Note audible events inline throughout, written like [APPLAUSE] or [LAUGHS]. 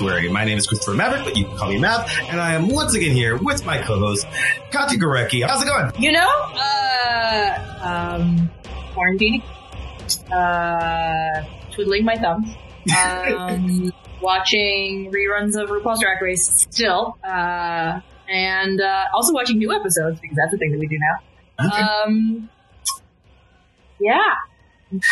My name is Christopher Maverick, but you can call me Mav, and I am once again here with my co-host, Katya Gorecki. How's it going? You know, uh, um, quarantining, uh, twiddling my thumbs, um, [LAUGHS] watching reruns of RuPaul's Drag Race still, uh, and uh, also watching new episodes because that's the thing that we do now. Okay. Um, yeah,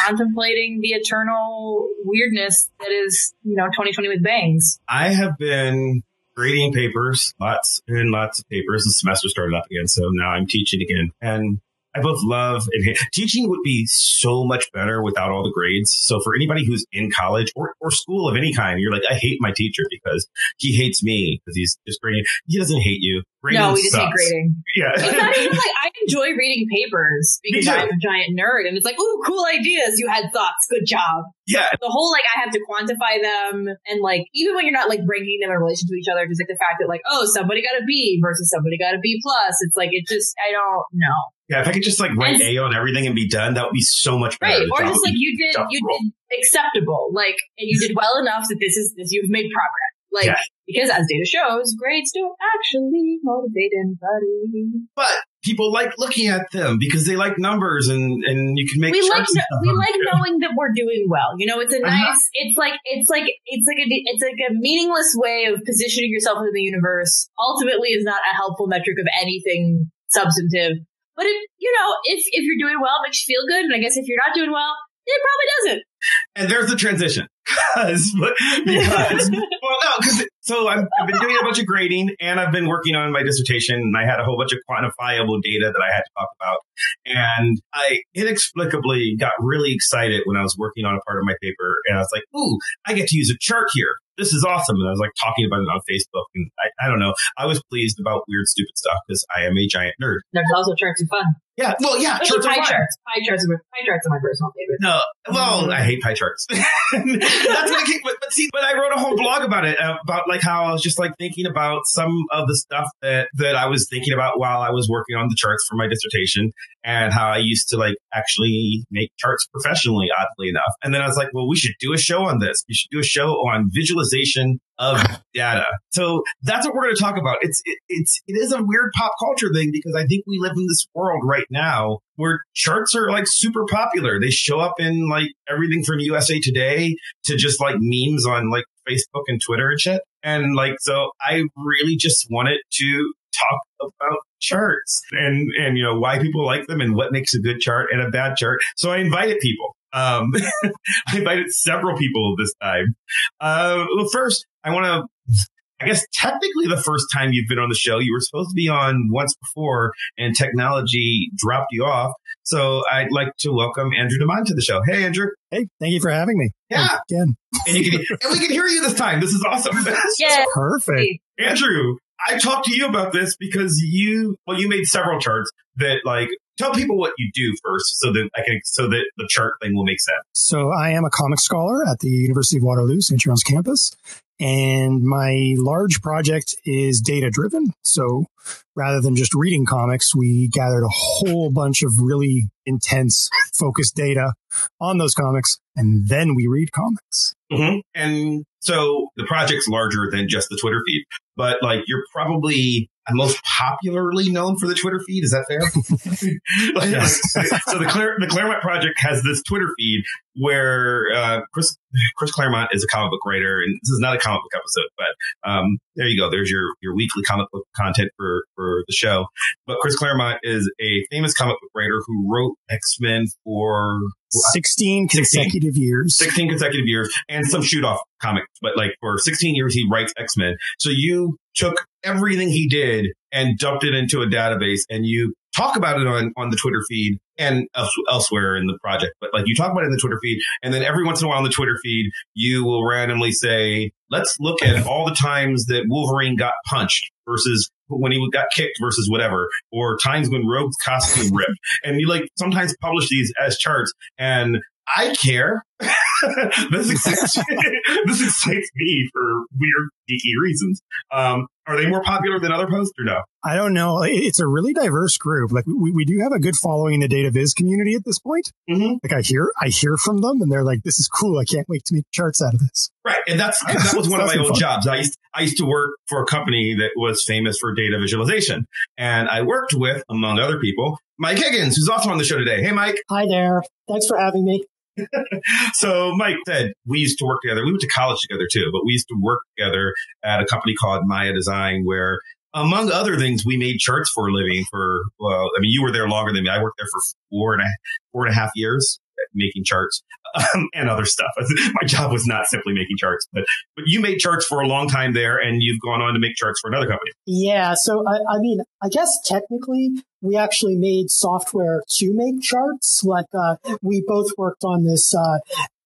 contemplating the eternal weirdness that is, you know, 2020 with bangs. I have been grading papers, lots and lots of papers. The semester started up again, so now I'm teaching again. And I both love and hate. Teaching would be so much better without all the grades. So for anybody who's in college or, or school of any kind, you're like, I hate my teacher because he hates me because he's just grading. He doesn't hate you. Grading no, we just hate grading. Yeah. It's not [LAUGHS] even like I enjoy reading papers because. I'm a giant nerd and it's like, ooh, cool ideas. You had thoughts. Good job. yeah. The whole like I have to quantify them and like even when you're not like bringing them in relation to each other, just like the fact that like, oh, somebody got a B versus somebody got a B plus. It's like it just I don't know. Yeah. If I could just like write A on everything and be done, that would be so much better. Right. Or just like you did you did acceptable. Like and you did well enough that this is this you've made progress. Like Yeah. because as data shows, grades don't actually motivate anybody. But people like looking at them because they like numbers and, and you can make we like charts and kno- stuff we like knowing that we're doing well. You know, it's a Uh-huh. nice. It's like it's like it's like a it's like a meaningless way of positioning yourself in the universe. Ultimately, is not a helpful metric of anything substantive. But if you know, if if you're doing well, it makes you feel good. And I guess if you're not doing well, it probably doesn't. And there's the transition. [LAUGHS] Because, because [LAUGHS] well, no, because so I'm, I've been doing a bunch of grading and I've been working on my dissertation and I had a whole bunch of quantifiable data that I had to talk about. And I inexplicably got really excited when I was working on a part of my paper and I was like, ooh, I get to use a chart here. This is awesome. And I was like talking about it on Facebook and I, I don't know. I was pleased about weird, stupid stuff because I am a giant nerd. There's also charts are fun. Yeah. Well, yeah. Especially Charts pie charts. Pie charts are pie charts are my personal favorite. No, well, I hate pie charts. [LAUGHS] That's what I keep, but, but see, but I wrote a whole blog about it, uh, about like how I was just like thinking about some of the stuff that, that I was thinking about while I was working on the charts for my dissertation and how I used to like actually make charts professionally, oddly enough. And then I was like, well, we should do a show on this. We should do a show on visualization of data. So that's what we're going to talk about. It's, it, it's, it is a weird pop culture thing because I think we live in this world right now where charts are like super popular. They show up in like everything from USA Today to just like memes on like Facebook and Twitter and shit. And like, so I really just wanted to talk about charts and, and, you know, why people like them and what makes a good chart and a bad chart. So I invited people. Um, [LAUGHS] I invited several people this time. Uh, well, first I want to, I guess technically the first time you've been on the show, you were supposed to be on once before and technology dropped you off. So I'd like to welcome Andrew Deman to the show. Hey, Andrew. Hey, thank you for having me. Yeah. Again. And you can, and we can hear you this time. This is awesome. [LAUGHS] Yeah. Perfect. Andrew, I talked to you about this because you, well, you made several charts that like, tell people what you do first so that I can, so that the chart thing will make sense. So I am a comic scholar at the University of Waterloo, St. Jerome's campus. And my large project is data driven. So rather than just reading comics, we gathered a whole bunch of really intense focused data on those comics. And then we read comics. Mm-hmm. And so the project's larger than just the Twitter feed, but like you're probably most popularly known for the Twitter feed. Is that fair? [LAUGHS] [LAUGHS] Like, Yes. like, so the Claire, the Claremont Project has this Twitter feed where uh, Chris Chris Claremont is a comic book writer, and this is not a comic book episode, but um, there you go. There's your your weekly comic book content for for the show. But Chris Claremont is a famous comic book writer who wrote X Men for 16 consecutive years. 16 consecutive years and some shoot off comics, but like for 16 years, he writes X Men. So you took everything he did and dumped it into a database and you talk about it on, on the Twitter feed and elsewhere in the project. But like you talk about it in the Twitter feed and then every once in a while on the Twitter feed, you will randomly say, let's look at all the times that Wolverine got punched versus when he got kicked versus whatever, or times when Rogue's costume [LAUGHS] ripped. And you like sometimes publish these as charts and I care. [LAUGHS] this excites [LAUGHS] this excites me for weird geeky reasons. Um, Are they more popular than other posts or no? I don't know. It's a really diverse group. Like we, we do have a good following in the data viz community at this point. Mm-hmm. Like I hear, I hear from them and they're like, this is cool. I can't wait to make charts out of this. Right. And that's, [LAUGHS] that was one of my old fun. jobs. I used, I used to work for a company that was famous for data visualization. And I worked with, among other people, Mike Higgins, who's also on the show today. Hey, Mike. Hi there. Thanks for having me. [LAUGHS] so Mike said we used to work together. We went to college together too, but we used to work together at a company called Maya Design where among other things, we made charts for a living for, well, I mean, you were there longer than me. I worked there for four and a, four and a half years making charts um, and other stuff. [LAUGHS] My job was not simply making charts, but, but you made charts for a long time there and you've gone on to make charts for another company. Yeah. So, I, I mean, I guess technically we actually made software to make charts. Like, uh, we both worked on this, uh,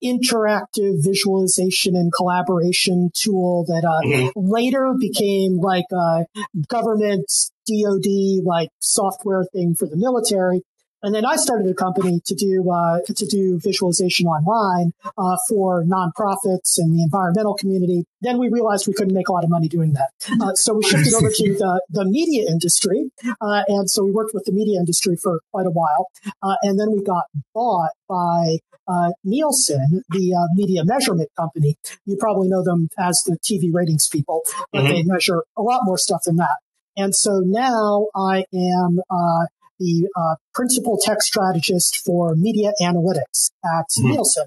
interactive visualization and collaboration tool that uh, Mhm. later became like a government DoD like software thing for the military. And then I started a company to do uh, to do visualization online uh, for nonprofits and the environmental community. Then we realized we couldn't make a lot of money doing that, [LAUGHS] uh, so we shifted over to the, the media industry. Uh, and so we worked with the media industry for quite a while, uh, and then we got bought by uh, Nielsen, the uh, media measurement company. You probably know them as the TV ratings people, but Mhm. they measure a lot more stuff than that. And so now I am uh, the uh, principal tech strategist for media analytics at Mhm. Nielsen.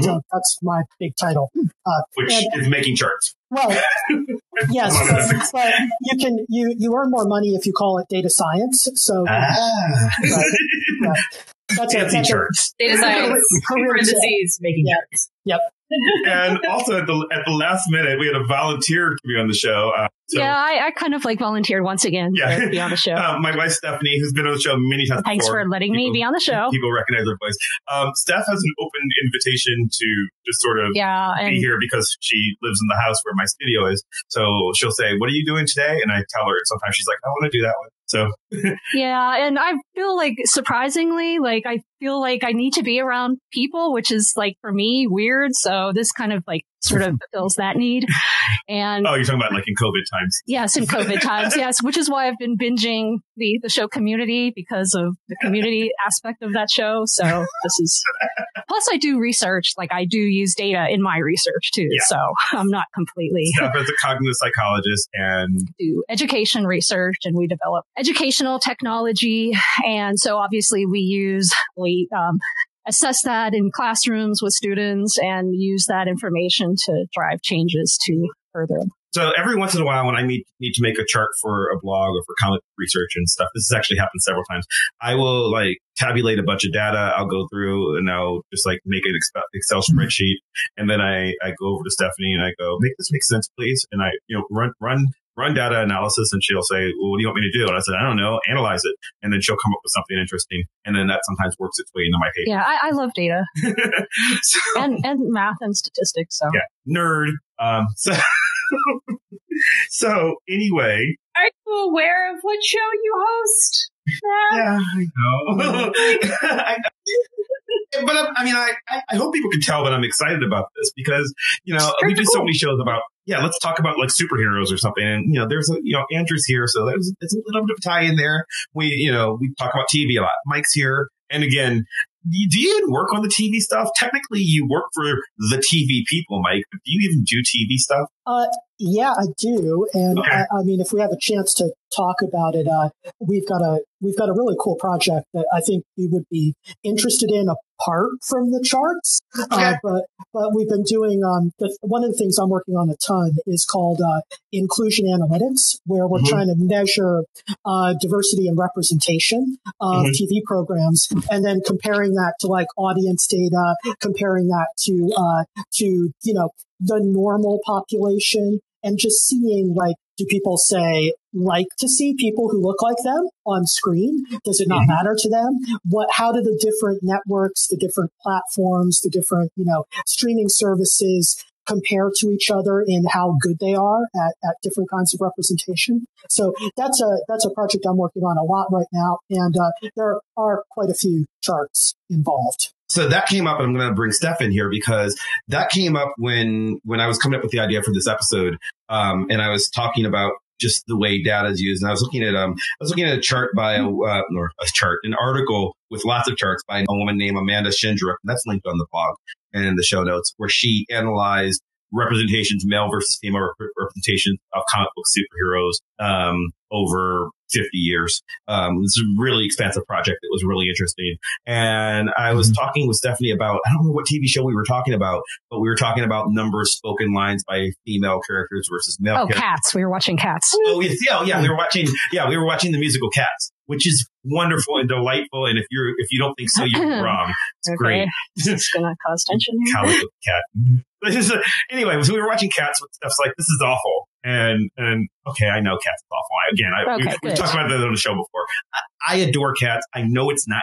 So that's my big title. Uh, Which and- is making charts. well, [LAUGHS] yes, Among other things. but, but you can you you earn more money if you call it data science. So Ah. Right. [LAUGHS] right. that's a, Fancy that's a charts. Data science, [LAUGHS] Career parentheses, making Yeah. charts. And also at the at the last minute, we had a volunteer to be on the show. Uh, so, yeah, I, I kind of like volunteered once again Yeah. to be on the show. [LAUGHS] uh, my wife Stephanie, who's been on the show many times. Thanks before. for letting me be on the [LAUGHS] show. People recognize her voice. Um, Steph has an open invitation to just sort of Yeah, be and here because she lives in the house where my studio is. So she'll say, "What are you doing today?" And I tell her. And sometimes she's like, "I want to do that one." So yeah, and I feel like surprisingly, like I feel like I need to be around people, which is like for me weird. So this kind of like sort of [LAUGHS] fulfills that need. And oh, you're talking about like in COVID times. Yes, in COVID [LAUGHS] times, yes, which is why I've been binging the, the show community because of the community aspect of that show. So this is, [LAUGHS] plus I do research, like I do use data in my research too. Yeah. So I'm not completely Steph is a cognitive psychologist, and do education research and we develop educational technology. And so obviously we use, we, um, assess that in classrooms with students and use that information to drive changes to further So every once in a while, when I need, need to make a chart for a blog or for comic research and stuff, this has actually happened several times. I will like tabulate a bunch of data. I'll go through and I'll just like make an Excel- Excel spreadsheet. And then I, I go over to Stephanie and I go, make this make sense, please. And I, you know, run, run, run data analysis and she'll say, well, what do you want me to do? And I said, I don't know, analyze it. And then she'll come up with something interesting. And then that sometimes works its way into my page. Yeah, I, I love data [LAUGHS] so, and, and math and statistics. So yeah, nerd. Um, [LAUGHS] so, so anyway, Are you aware of what show you host? Matt? Yeah, I know. [LAUGHS] I know. But I, I mean, I, I- hope people can tell that I'm excited about this because, you know, we do so many shows about, yeah, let's talk about like superheroes or something. And, you know, there's a, you know, Andrew's here. So there's, there's a little bit of tie in there. We, you know, we talk about TV a lot. Mike's here. And again, do you, even work on the TV stuff? Technically, you work for the TV people, Mike, do you even do TV stuff? Uh, yeah, I do, and Okay. I, I mean, if we have a chance to talk about it, uh, we've got a we've got a really cool project that I think you would be interested in apart from the charts. Uh, but but we've been doing um, the, one of the things I'm working on a ton is called uh, inclusion analytics, where we're Mhm. trying to measure uh, diversity and representation of Mhm. TV programs, and then comparing that to like audience data, comparing that to uh, to you know the normal population and just seeing like do people say like to see people who look like them on screen does it not Mhm. matter to them? What how do the different networks the different platforms the different you know streaming services compare to each other in how good they are at, at different kinds of representation? So that's a that's a project i'm working on a lot right now and uh, there are quite a few charts involved. So that came up and i'm going to bring steph in here because that came up when when i was coming up with the idea for this episode um, and i was talking about just the way data is used. And I was looking at um, I was looking at a chart by a, uh, or a chart, an article with lots of charts by a woman named Amanda Shendruk, and that's linked on the blog and in the show notes, where she analyzed representations, male versus female rep- representation of comic book superheroes um, over 50 years. Um, it's a really expansive project that was really interesting. And I was mm-hmm. talking with Stephanie about, I don't know what TV show we were talking about, but we were talking about number of spoken lines by female characters versus male Oh, characters. Cats. We were watching Cats. Oh, yeah, yeah, we were watching, yeah, we were watching the musical Cats, which is wonderful and delightful. And if you're, if you don't think so, you're [LAUGHS] wrong. It's Okay. great. It's going to cause tension cat. This is a- anyway, so we were watching cats with stuff's like, this is awful. And, and okay, I know cats is awful. I, again, I, Okay, we, we've talked about that on the show before. I, I adore cats. I know it's not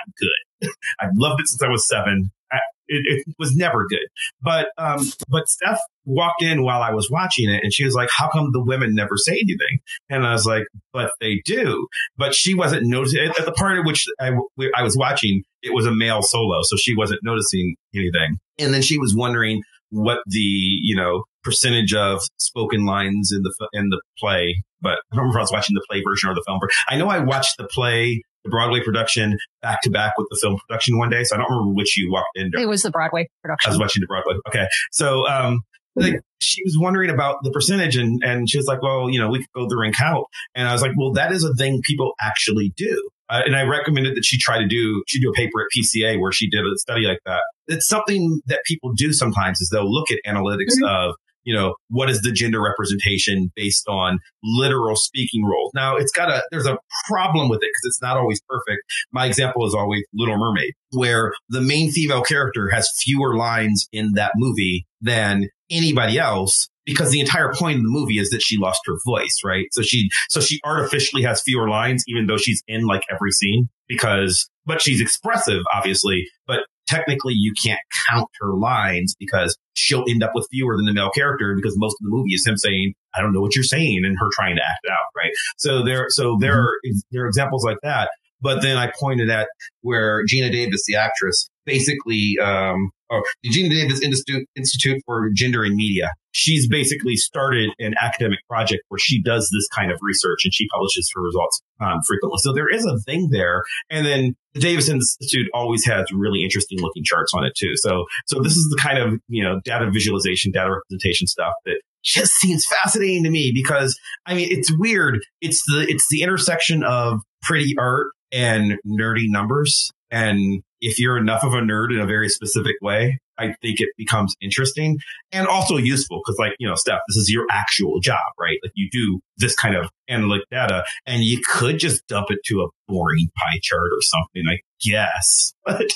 good. [LAUGHS] I've loved it since I was seven. I, it, it was never good. But, um, but Steph walked in while I was watching it and she was like, how come the women never say anything? And I was like, but they do. But she wasn't noticing at at the part at which I, I was watching, it was a male solo. So she wasn't noticing anything. And then she was wondering what the, you know, percentage of spoken lines in the, in the play. But I don't remember if I was watching the play version or the film. I know I watched the play, the Broadway production back to back with the film production one day. So I don't remember which you walked in. It was the Broadway production. I was watching the Broadway. Okay. So, um, like she was wondering about the percentage and, and she was like, well, you know, we could go through and count. And I was like, well, that is a thing people actually do. Uh, and I recommended that she try to do, she do a paper at PCA where she did a study like that. It's something that people do sometimes is they'll look at analytics of, you know, what is the gender representation based on literal speaking roles? Now it's got a, there's a problem with it because it's not always perfect. My example is always Little Mermaid, where the main female character has fewer lines in that movie than anybody else because the entire point of the movie is that she lost her voice, right? So she, so she artificially has fewer lines, even though she's in like every scene because, but she's expressive, obviously, but technically you can't count her lines because she'll end up with fewer than the male character because most of the movie is him saying, I don't know what you're saying and her trying to act it out, right? So there, so there are, there are examples like that. But then I pointed at where Geena Davis, the actress, basically, um, oh, the Geena Davis Institute, Institute for Gender and Media. She's basically started an academic project where she does this kind of research and she publishes her results um, frequently. So there is a thing there. And then the Davis Institute always has really interesting looking charts on it too. So, so this is the kind of, you know, data visualization, data representation stuff that just seems fascinating to me because I mean, it's weird. It's the, it's the intersection of pretty art and nerdy numbers. And if you're enough of a nerd in a very specific way, I think it becomes interesting and also useful because like, you know, Steph, this is your actual job, right? Like you do this kind of analytic data and you could just dump it to a boring pie chart or something, I guess. But [LAUGHS]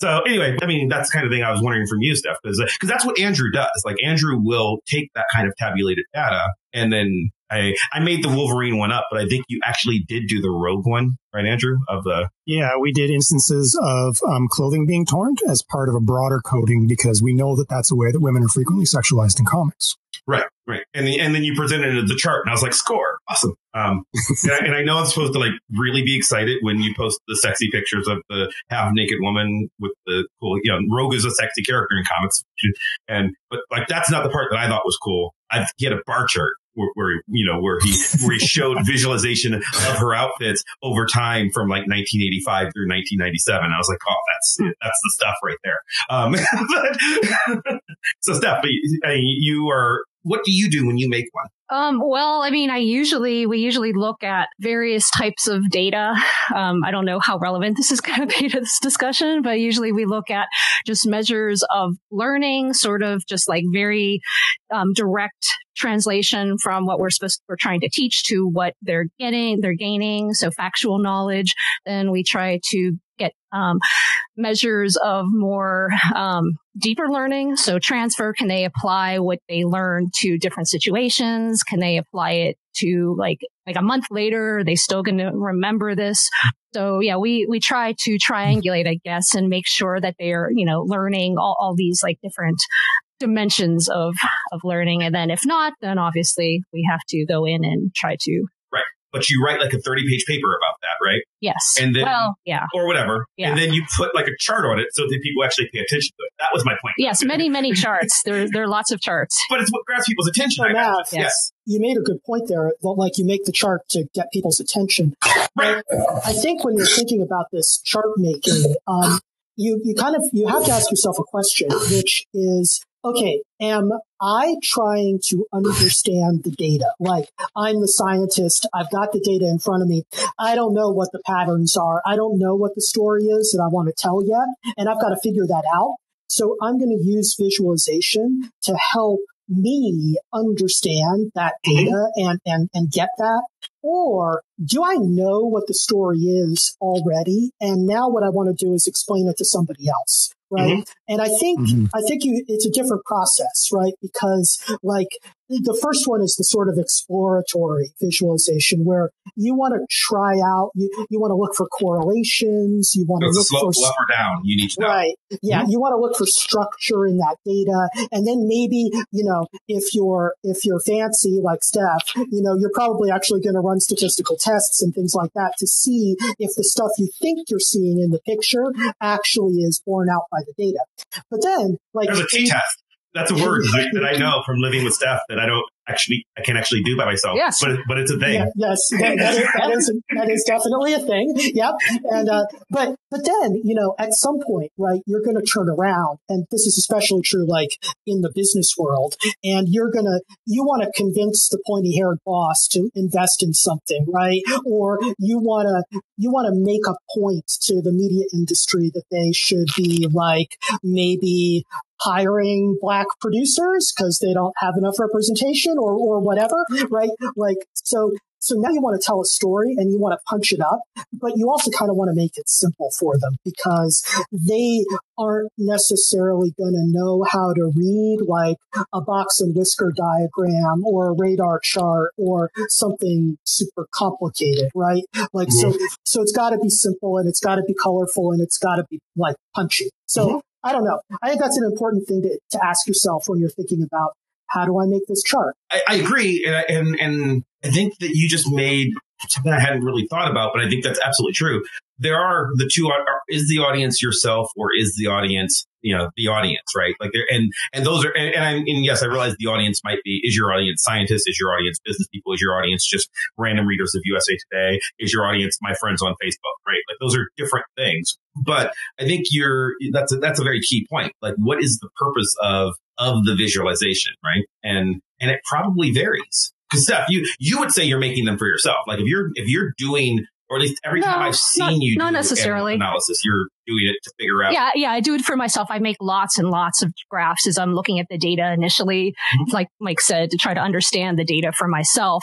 so anyway, I mean, that's the kind of thing I was wondering from you, Steph, because because uh, that's what Andrew does. Like Andrew will take that kind of tabulated data and then I I made the Wolverine one up, but I think you actually did do the Rogue one, right, Andrew? Of the Yeah, we did instances of um, clothing being torn as part of a broader coding because we know that that's a way that women are frequently sexualized in comics. right, right, and the, and then you presented the chart, and I was like, score, awesome. Um, and, I, and I know I'm supposed to like really be excited when you post the sexy pictures of the half naked woman with the cool, you know, Rogue is a sexy character in comics, and but like that's not the part that I thought was cool. I he had a bar chart where, where you know where he where he showed [LAUGHS] visualization of her outfits over time from like 1985 through 1997. I was like, oh, that's that's the stuff right there. Um, [LAUGHS] but, [LAUGHS] so Steph, I mean, you are. What do you do when you make one? Um, well, I mean, I usually, we usually look at various types of data. Um, I don't know how relevant this is going to be to this discussion, but usually we look at just measures of learning, sort of just like very, um, direct translation from what we're supposed, we're trying to teach to what they're getting, they're gaining. So factual knowledge. Then we try to get, um, measures of more, um, deeper learning. So transfer, can they apply what they learn to different situations? Can they apply it to like, like a month later? Are they still going to remember this? So yeah, we, we try to triangulate, I guess, and make sure that they are, you know, learning all, all these like different dimensions of, of learning. And then if not, then obviously we have to go in and try to but you write like a 30 page paper about that, right? Yes. And then, well, yeah. or whatever. Yeah. And then you put like a chart on it so that people actually pay attention to it. That was my point. Yes, many, many charts. There, there are lots of charts. But it's what grabs people's attention. So I now. Yes. you made a good point there. that, Like you make the chart to get people's attention. Right. I think when you're thinking about this chart making, um, you you kind of you have to ask yourself a question, which is, okay, am I trying to understand the data? Like I'm the scientist, I've got the data in front of me. I don't know what the patterns are. I don't know what the story is that I want to tell yet, and I've got to figure that out. So I'm going to use visualization to help me understand that mm-hmm. data and, and, and get that? Or do I know what the story is already? And now what I want to do is explain it to somebody else. Right. Mm-hmm. And I think, Mhm. I think you, it's a different process, right? Because like the first one is the sort of exploratory visualization where you want to try out, you, you want to look for correlations. You want So to look slope for up or down. You need to know. Right. Yeah. You want to look for structure in that data. And then maybe, you know, if you're, if you're fancy like Steph, you know, you're probably actually going to run statistical tests and things like that to see if the stuff you think you're seeing in the picture actually is borne out by the data. But then, like, There's a t-test. That's a word that I know from living with Steph that I don't actually, I can't actually do by myself. Yes. But, but it's a thing. Yeah, yes, that, that, is, that is that is definitely a thing. Yep. And uh, but but then you know at some point, right, you're going to turn around, and this is especially true like in the business world, and you're gonna you want to convince the pointy haired boss to invest in something, right? Or you want to you want to make a point to the media industry that they should be like maybe hiring black producers because they don't have enough representation or, or whatever, right? Like, so, so now you want to tell a story and you want to punch it up, but you also kind of want to make it simple for them because they aren't necessarily going to know how to read like a box and whisker diagram or a radar chart or something super complicated, right? Like, so, mm-hmm. so it's got to be simple and it's got to be colorful and it's got to be like punchy. So mm-hmm. I don't know. I think that's an important thing to, to ask yourself when you're thinking about how do I make this chart? I, I agree, and, and and I think that you just made something I hadn't really thought about, but I think that's absolutely true. There are the two: uh, are, is the audience yourself, or is the audience, you know, the audience, right? Like there, and and those are, and, and, and yes, I realize the audience might be is your audience scientists, is your audience business people, is your audience just random readers of USA Today, is your audience my friends on Facebook, right? Like those are different things. But I think you're that's a, that's a very key point. Like, what is the purpose of of the visualization, right? And and it probably varies. Because Steph, you you would say you're making them for yourself. Like if you're if you're doing, or at least every No, time I've seen not- you not do necessarily. analysis, you're doing it to figure out. Yeah, yeah, I do it for myself. I make lots and lots of graphs as I'm looking at the data initially, Mhm. like Mike said, to try to understand the data for myself.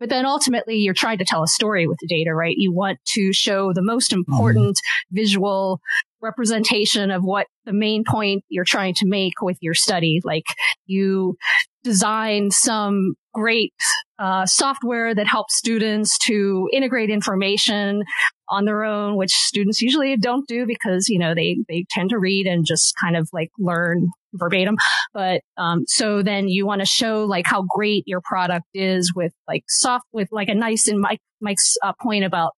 But then ultimately, you're trying to tell a story with the data, right? You want to show the most important visual representation of what the main point you're trying to make with your study. Like you design some great uh, software that helps students to integrate information on their own, which students usually don't do because, you know, they, they tend to read and just kind of like learn verbatim. But, um, so then you want to show like how great your product is with like soft, with like a nice and Mike, Mike's uh, point about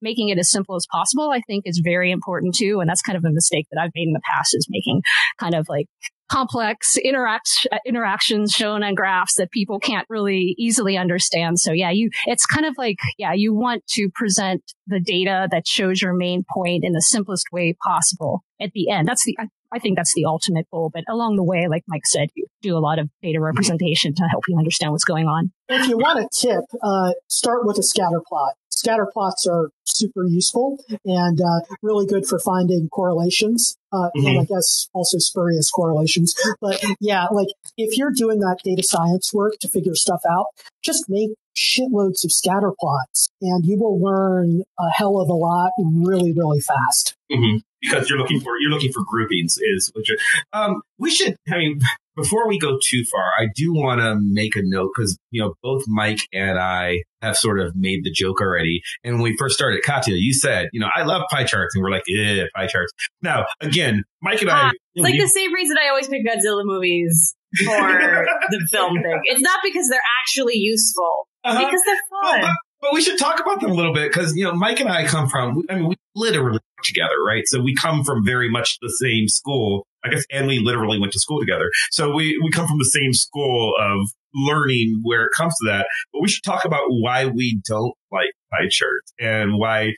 making it as simple as possible, I think is very important too. And that's kind of a mistake that I've made in the past is making kind of like complex interact interactions shown on graphs that people can't really easily understand. So yeah, you it's kind of like yeah, you want to present the data that shows your main point in the simplest way possible at the end. That's the I, I think that's the ultimate goal. But along the way, like Mike said, you do a lot of data representation to help you understand what's going on. If you want a tip, uh, start with a scatter plot. Scatter plots are super useful and uh, really good for finding correlations. Uh, and I guess also spurious correlations. But yeah, like if you're doing that data science work to figure stuff out, just make shitloads of scatter plots and you will learn a hell of a lot really, really fast. hmm Because you're looking for you're looking for groupings is which um we should I mean before we go too far I do want to make a note because you know both Mike and I have sort of made the joke already and when we first started Katya you said you know I love pie charts and we're like yeah pie charts now again Mike and I Ah, you It's like you- the same reason I always pick Godzilla movies for [LAUGHS] the film thing. It's not because they're actually useful. Uh-huh. Because they're Well, fun. but, but we should talk about them a little bit because you know Mike and I come from. I mean, we literally together, right? So we come from very much the same school. I guess, and we literally went to school together. So we we come from the same school of learning where it comes to that. But we should talk about why we don't like pie charts and why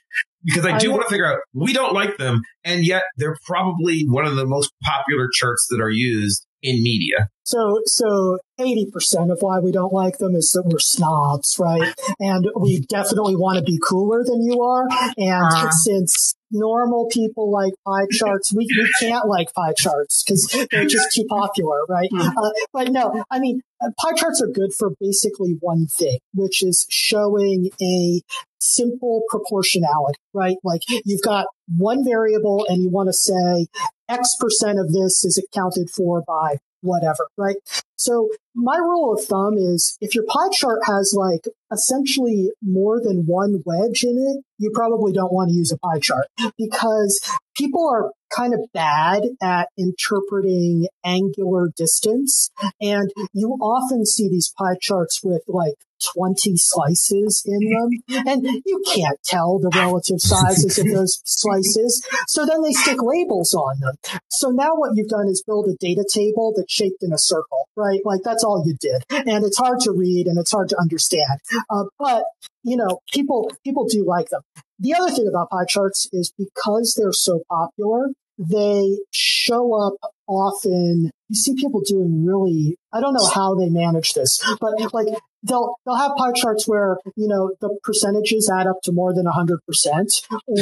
because I do want to figure out we don't like them, and yet they're probably one of the most popular charts that are used in media. So, so 80% of why we don't like them is that we're snobs, right? And we definitely want to be cooler than you are. And uh. since normal people like pie [LAUGHS] charts, we, we can't like pie charts because they're just too popular, right? Hmm. Uh, but no, I mean, uh, pie charts are good for basically one thing, which is showing a simple proportionality, right? Like you've got one variable and you want to say X percent of this is accounted for by whatever, right? So my rule of thumb is if your pie chart has like essentially more than one wedge in it, you probably don't want to use a pie chart because people are kind of bad at interpreting angular distance. And you often see these pie charts with like 20 slices in them. And you can't tell the relative sizes of those slices. So then they stick labels on them. So now what you've done is build a data table that's shaped in a circle, right? Like that's all you did. And it's hard to read and it's hard to understand. Uh, but you know, people people do like them. The other thing about pie charts is because they're so popular, they show up often. You see people doing really, I don't know how they manage this, but like they'll, they'll have pie charts where, you know, the percentages add up to more than 100% or,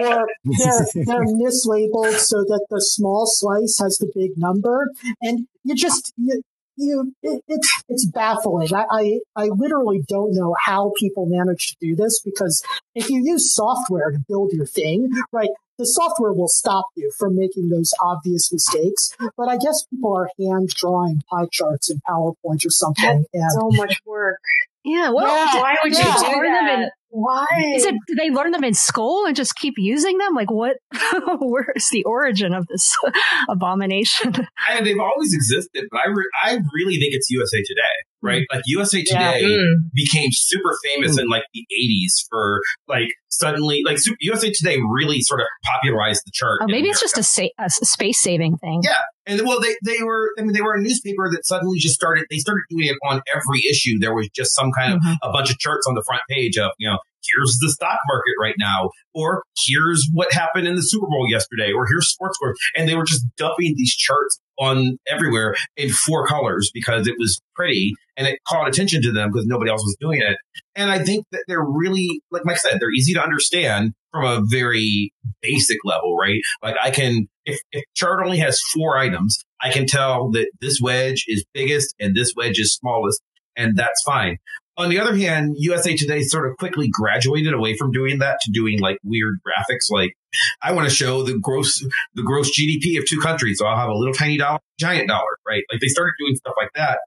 or they're, they're mislabeled so that the small slice has the big number. And you just, you, you it, it's it's baffling. I, I, I literally don't know how people manage to do this because if you use software to build your thing, right, the software will stop you from making those obvious mistakes. But I guess people are hand drawing pie charts in PowerPoint or something. And so much work. Yeah. Well, yeah, why would yeah, you do that? Why? Is it, do they learn them in school and just keep using them? Like what, [LAUGHS] where's the origin of this [LAUGHS] abomination? I mean, they've always existed, but I, re- I really think it's USA Today, right? Like USA Today yeah. mm. became super famous mm. in like the 80s for like suddenly, like USA Today really sort of popularized the chart. Oh, maybe it's just a, sa- a space saving thing. Yeah. And well, they, they were, I mean, they were a newspaper that suddenly just started, they started doing it on every issue. There was just some kind of mm-hmm. a bunch of charts on the front page of, you know, here's the stock market right now, or here's what happened in the Super Bowl yesterday, or here's sports scores. And they were just dumping these charts on everywhere in four colors because it was pretty and it caught attention to them because nobody else was doing it. And I think that they're really, like Mike said, they're easy to understand from a very basic level, right? Like I can, if, if chart only has four items, I can tell that this wedge is biggest and this wedge is smallest and that's fine. On the other hand, USA Today sort of quickly graduated away from doing that to doing like weird graphics. Like I want to show the gross, the gross GDP of two countries. So I'll have a little tiny dollar, giant dollar, right? Like they started doing stuff like that,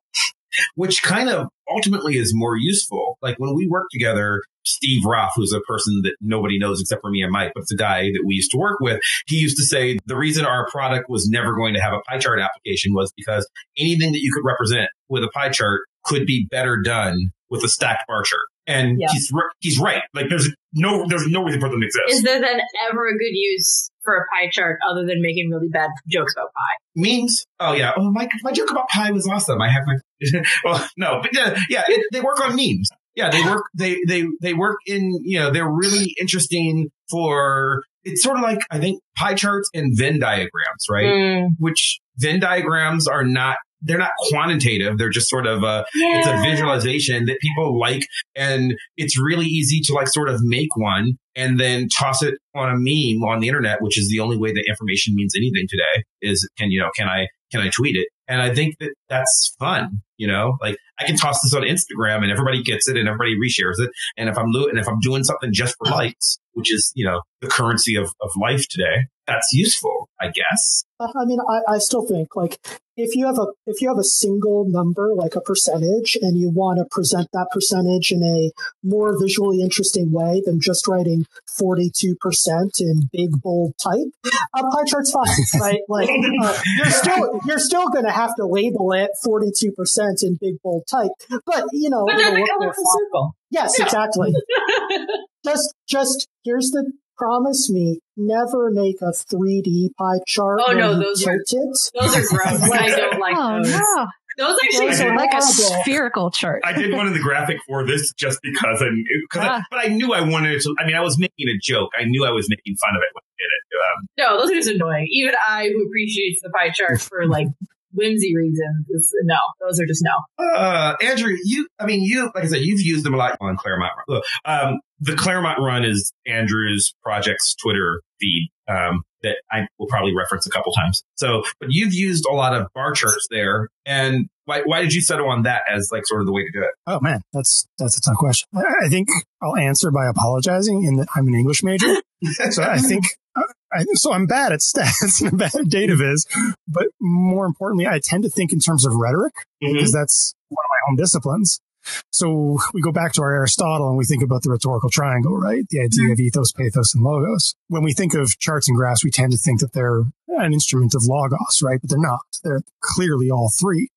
which kind of ultimately is more useful. Like when we work together, Steve Roth, who's a person that nobody knows except for me and Mike, but it's a guy that we used to work with. He used to say the reason our product was never going to have a pie chart application was because anything that you could represent with a pie chart could be better done with a stacked bar chart. And yeah. he's he's right. Like there's no there's no reason for them to exist. Is there then ever a good use for a pie chart other than making really bad jokes about pie? Memes? Oh yeah. Oh my my joke about pie was awesome. I have my [LAUGHS] well no, but yeah, yeah. It, they work on memes. Yeah, they work. They they they work in. You know, they're really interesting for. It's sort of like I think pie charts and Venn diagrams, right? Mm. Which Venn diagrams are not they're not quantitative. They're just sort of uh, a, yeah. it's a visualization that people like. And it's really easy to like sort of make one and then toss it on a meme on the internet, which is the only way that information means anything today is can, you know, can I, can I tweet it? And I think that that's fun, you know, like I can toss this on Instagram and everybody gets it and everybody reshares it. And if I'm lo- and if I'm doing something just for likes, which is, you know, the currency of, of life today, that's useful, I guess. I mean, I, I still think like if you have a if you have a single number like a percentage and you want to present that percentage in a more visually interesting way than just writing 42% in big bold type a pie chart's fine [LAUGHS] right? Like uh, you're still you're still going to have to label it 42% in big bold type but you know but then the colorful circle. Yes yeah. exactly. [LAUGHS] Just just here's the promise me never make a 3D pie chart. Oh [LAUGHS] no, those are those are gross. I don't like oh, those. No. Those actually those are like a spherical chart. I did one in the graphic for this just because I, cause ah. I, but I knew I wanted to. I mean, I was making a joke. I knew I was making fun of it when I did it. Um, no, those are just annoying. Even I, who appreciates the pie chart for like whimsy reasons, is, no, those are just no. Uh, Andrew, you, I mean, you, like I said, you've used them a lot on Claremont. Um, the Claremont Run is Andrew's project's Twitter feed um, that I will probably reference a couple times. So, but you've used a lot of bar charts there, and why, why did you settle on that as like sort of the way to do it? Oh man, that's that's a tough question. I think I'll answer by apologizing in that I'm an English major, [LAUGHS] so I think. I, so I'm bad at stats [LAUGHS] and I'm bad at data viz, but more importantly, I tend to think in terms of rhetoric mm-hmm. because that's one of my own disciplines. So we go back to our Aristotle and we think about the rhetorical triangle, right? The idea of ethos, pathos, and logos. When we think of charts and graphs, we tend to think that they're an instrument of logos, right? But they're not. They're clearly all three.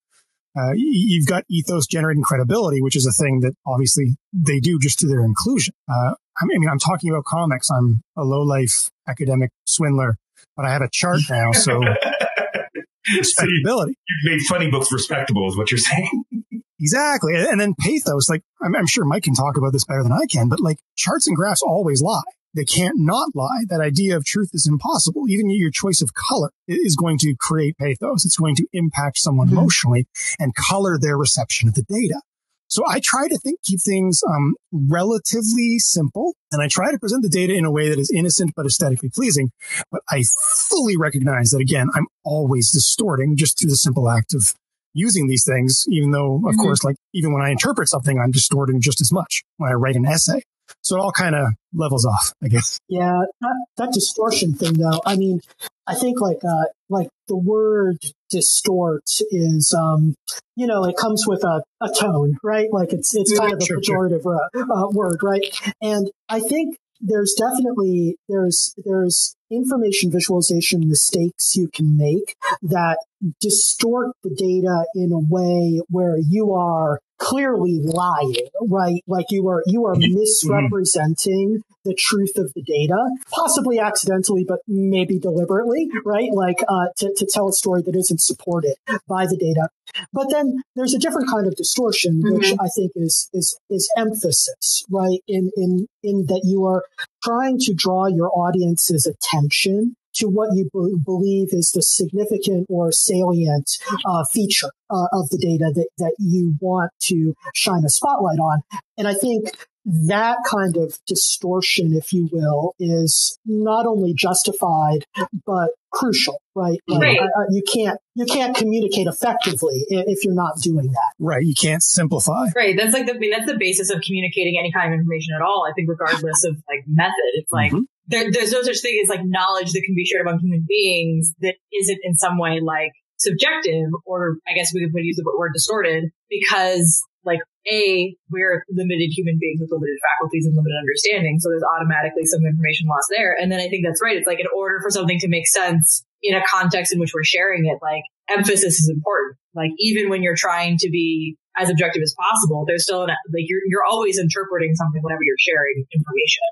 Uh, you've got ethos generating credibility, which is a thing that obviously they do just to their inclusion. Uh, I mean, I'm talking about comics. I'm a low life academic swindler, but I have a chart now. So [LAUGHS] respectability. So you, made funny books respectable is what you're saying. Exactly. And then pathos, like I'm, I'm, sure Mike can talk about this better than I can, but like charts and graphs always lie. They can't not lie. That idea of truth is impossible. Even your choice of color is going to create pathos. It's going to impact someone mm-hmm. emotionally and color their reception of the data. So I try to think, keep things um, relatively simple, and I try to present the data in a way that is innocent but aesthetically pleasing. But I fully recognize that again, I'm always distorting just through the simple act of using these things, even though, of mm-hmm. course, like even when I interpret something, I'm distorting just as much when I write an essay. So it all kind of levels off, I guess. Yeah, that, that, distortion thing, though. I mean, I think like uh, like the word distort is, um, you know, it comes with a, a tone, right? Like it's it's kind of a sure, pejorative sure. Uh, uh, word, right? And I think there's definitely there's there's information visualization mistakes you can make that distort the data in a way where you are clearly lying, right? Like you are, you are mm-hmm. misrepresenting the truth of the data, possibly accidentally, but maybe deliberately, right? Like, uh, to, to tell a story that isn't supported by the data. But then there's a different kind of distortion, which mm-hmm. I think is, is, is emphasis, right? In, in, in that you are trying to draw your audience's attention to what you b- believe is the significant or salient uh, feature uh, of the data that, that you want to shine a spotlight on. And I think that kind of distortion, if you will, is not only justified but crucial, right? Like, right. Uh, you can't you can't communicate effectively if you're not doing that. Right. You can't simplify. Right. That's like the I mean, that's the basis of communicating any kind of information at all. I think, regardless of like method, it's like. Mm-hmm. There, there's no such thing as like knowledge that can be shared among human beings that isn't in some way like subjective, or I guess we could use the word distorted because like a we're limited human beings with limited faculties and limited understanding so there's automatically some information loss there. And then i think that's right. It's like in order for something to make sense in a context in which we're sharing it like emphasis is important. Like even when you're trying to be as objective as possible there's still an like you're, you're always interpreting something whenever you're sharing information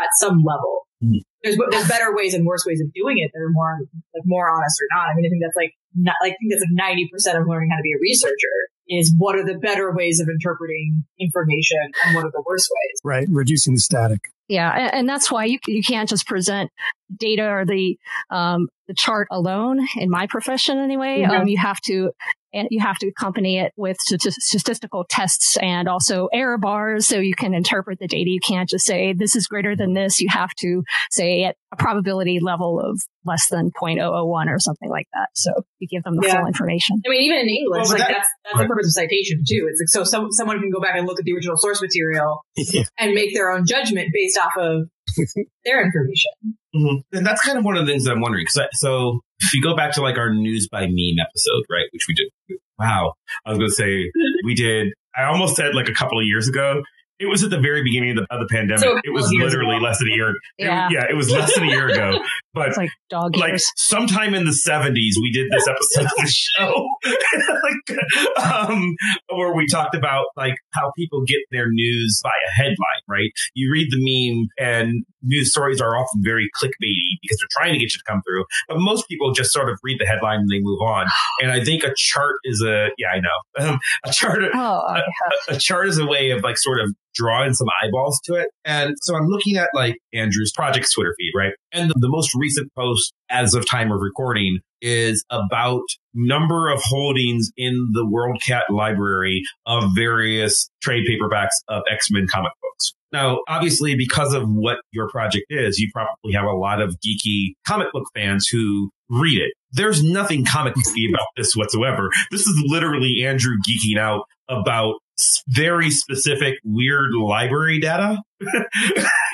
at some level. Mm. there's, there's better ways and worse ways of doing it that are more like more honest or not i mean i think that's like not, like i think that's like 90% of learning how to be a researcher is what are the better ways of interpreting information and what are the worst ways. Right. Reducing the static. Yeah. And that's why you, you can't just present data or the, um, the chart alone in my profession anyway. Mm-hmm. Um, you have to and you have to accompany it with statistical tests and also error bars so you can interpret the data. You can't just say this is greater than this. You have to say at a probability level of less than 0.001 or something like that. So you give them the yeah. full information. I mean, even in English, well, like that, that's, that's right. the purpose of citation too. It's like, so some, someone can go back and look at the original source material [LAUGHS] yeah. and make their own judgment based off of [LAUGHS] their information. Mm-hmm. And that's kind of one of the things that I'm wondering. Cause I, so if you go back to like our news by meme episode, right, which we did, wow, I was going to say we did, I almost said like a couple of years ago, it was at the very beginning of the, of the pandemic. So it was literally less than a year. Yeah. It, yeah, it was less than a year ago. But It's like dog like sometime in the 70s we did this [LAUGHS] episode of the show [LAUGHS] like um where we talked about like how people get their news by a headline right you read the meme and news stories are often very clickbaity because they're trying to get you to come through but most people just sort of read the headline and they move on [GASPS] and i think a chart is a yeah i know [LAUGHS] um, a chart Oh, okay. a chart is a way of like sort of drawing some eyeballs to it. And so I'm looking at like Andrew's project's Twitter feed, right? And the, the most recent post as of time of recording is about number of holdings in the WorldCat library of various trade paperbacks of X-Men comic books. Now, obviously, because of what your project is, you probably have a lot of geeky comic book fans who read it. There's nothing comic booky [LAUGHS] about this whatsoever. This is literally Andrew geeking out about very specific weird library data. [LAUGHS]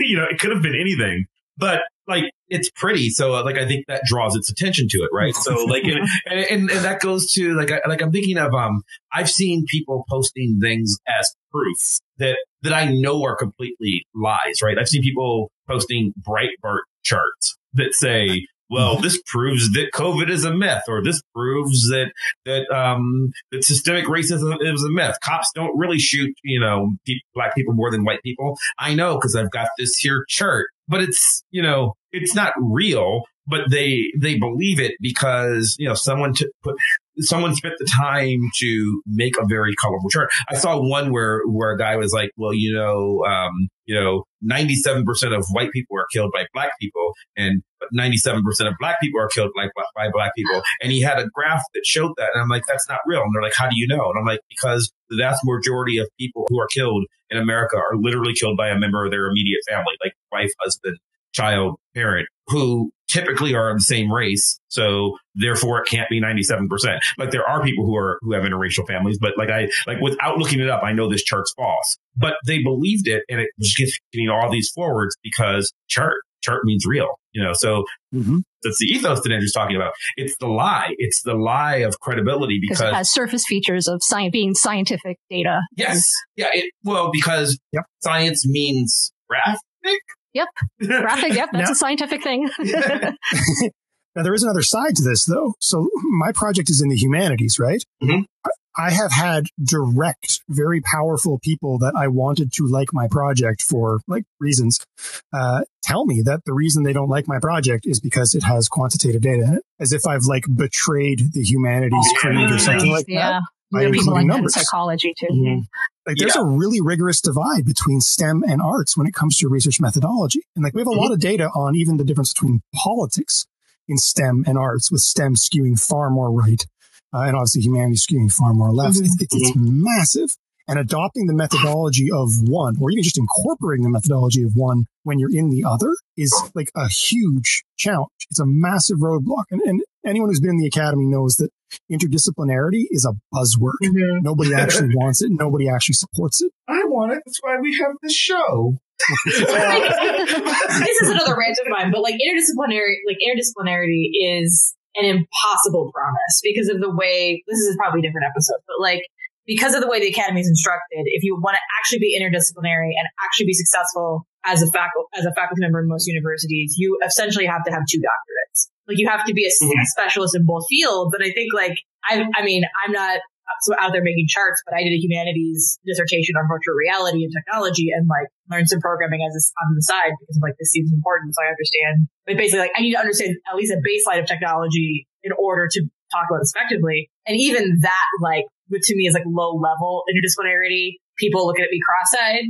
you know, it could have been anything, but like it's pretty. So uh, like I think that draws its attention to it, right? So like and, [LAUGHS] and, and, and that goes to like I, like I'm thinking of um I've seen people posting things as proof that that I know are completely lies, right? I've seen people posting Breitbart charts that say well, this proves that COVID is a myth, or this proves that that um, that systemic racism is a myth. Cops don't really shoot, you know, pe- black people more than white people. I know because I've got this here chart, but it's you know, it's not real. But they they believe it because you know someone to put someone spent the time to make a very colorful chart. I saw one where where a guy was like, well, you know, um, you know, ninety seven percent of white people are killed by black people, and ninety seven percent of black people are killed by, by black people. And he had a graph that showed that, and I'm like, that's not real. And they're like, how do you know? And I'm like, because the vast majority of people who are killed in America are literally killed by a member of their immediate family, like wife, husband, child, parent, who typically are of the same race. So therefore it can't be 97%. Like there are people who are, who have interracial families, but like I, like without looking it up, I know this chart's false, but they believed it and it was just getting all these forwards because chart, chart means real, you know, so Mhm. that's the ethos that Andrew's talking about. It's the lie. It's the lie of credibility Because because it has surface features of sci- being scientific data. yes. Yeah. It, well, because Yep. science means graphic. Yep. Graphic, yep, that's Now- a [LAUGHS] scientific thing. [LAUGHS] Now, there is another side to this, though. So, my project is in the humanities, right? Mhm. I- I have had direct, very powerful people that I wanted to like my project for like reasons, uh, tell me that the reason they don't like my project is because it has quantitative data in it, as if I've like betrayed the humanities creed or something like that. Yeah. by There are people including like that in numbers. psychology too. Mhm. Like there's a really rigorous divide between STEM and arts when it comes to research methodology. And like we have a lot of data on even the difference between politics in STEM and arts, with STEM skewing far more right, uh, and obviously humanities skewing far more left. It's, it's, it's massive. And adopting the methodology of one, or even just incorporating the methodology of one when you're in the other, is like a huge challenge. It's a massive roadblock. And, and anyone who's been in the academy knows that interdisciplinarity is a buzzword. Mm-hmm. Nobody [LAUGHS] actually wants it. Nobody actually supports it. I want it. That's why we have this show. [LAUGHS] this is another rant of mine, but like interdisciplinary, like interdisciplinarity is an impossible promise because of the way this is probably a different episode, but like because of the way the academy is instructed, if you want to actually be interdisciplinary and actually be successful as a faculty as a faculty member in most universities, you essentially have to have two doctorates. Like you have to be a, a specialist in both fields. And I think like I, I mean, I'm not out there making charts, but I did a humanities dissertation on virtual reality and technology and like learned some programming as this on the side because I'm like, this seems important. So I understand, but basically like I need to understand at least a baseline of technology in order to talk about this effectively. And even that, like, to me is like low level interdisciplinarity. People look at me cross-eyed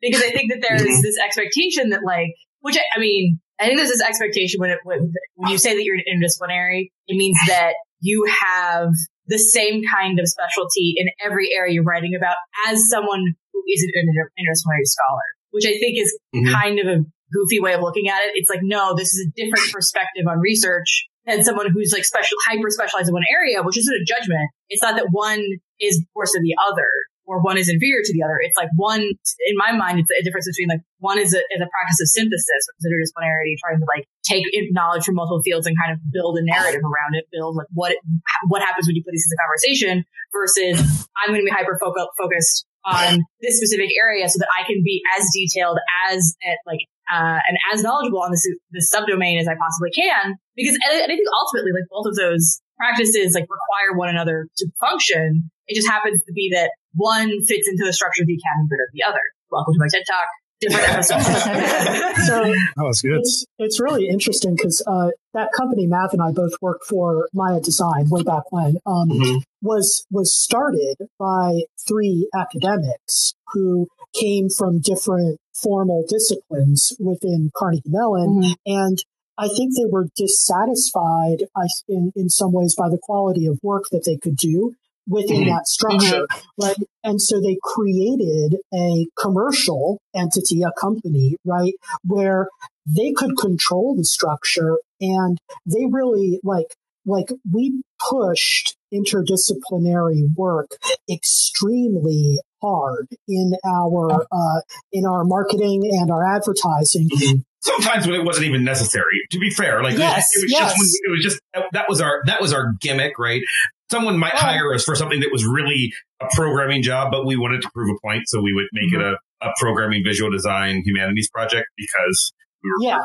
because I think that there's Mhm. this expectation that like, which I, I mean, I think there's this expectation when it, when, when you say that you're interdisciplinary, it means that you have the same kind of specialty in every area you're writing about as someone who isn't an inter- interdisciplinary scholar, which I think is Mhm. kind of a goofy way of looking at it. It's like, no, this is a different perspective on research than someone who's like special, hyper specialized in one area, which isn't a judgment. It's not that one is worse than the other. Or one is inferior to the other. It's like one, in my mind, it's a difference between like one is a, is a practice of synthesis, is interdisciplinarity, trying to like take knowledge from multiple fields and kind of build a narrative around it, build like what, what happens when you put these into conversation versus I'm going to be hyper focused on this specific area so that I can be as detailed as like uh, and as knowledgeable on this this subdomain as I possibly can. Because I, I think ultimately, like both of those practices, like require one another to function. It just happens to be that one fits into the structure of the academy but than the other. Welcome to my TED Talk. Different episodes. [LAUGHS] so that was good. It's, it's really interesting because uh, that company Matt and I both worked for Maya Design way back when um, mm-hmm. was was started by three academics who came from different formal disciplines within Carnegie Mellon. Mm-hmm. And I think they were dissatisfied in, in some ways by the quality of work that they could do within mm-hmm. that structure. Mm-hmm. Right. And so they created a commercial entity, a company, right, where they could control the structure and they really like like we pushed interdisciplinary work extremely hard in our uh, in our marketing and our advertising. Mm-hmm. Sometimes when it wasn't even necessary. To be fair, like yes, it, was yes. just it was just that was our that was our gimmick, right? Someone might oh. hire us for something that was really a programming job, but we wanted to prove a point, so we would make mm-hmm. it a, a programming visual design humanities project because we were yeah.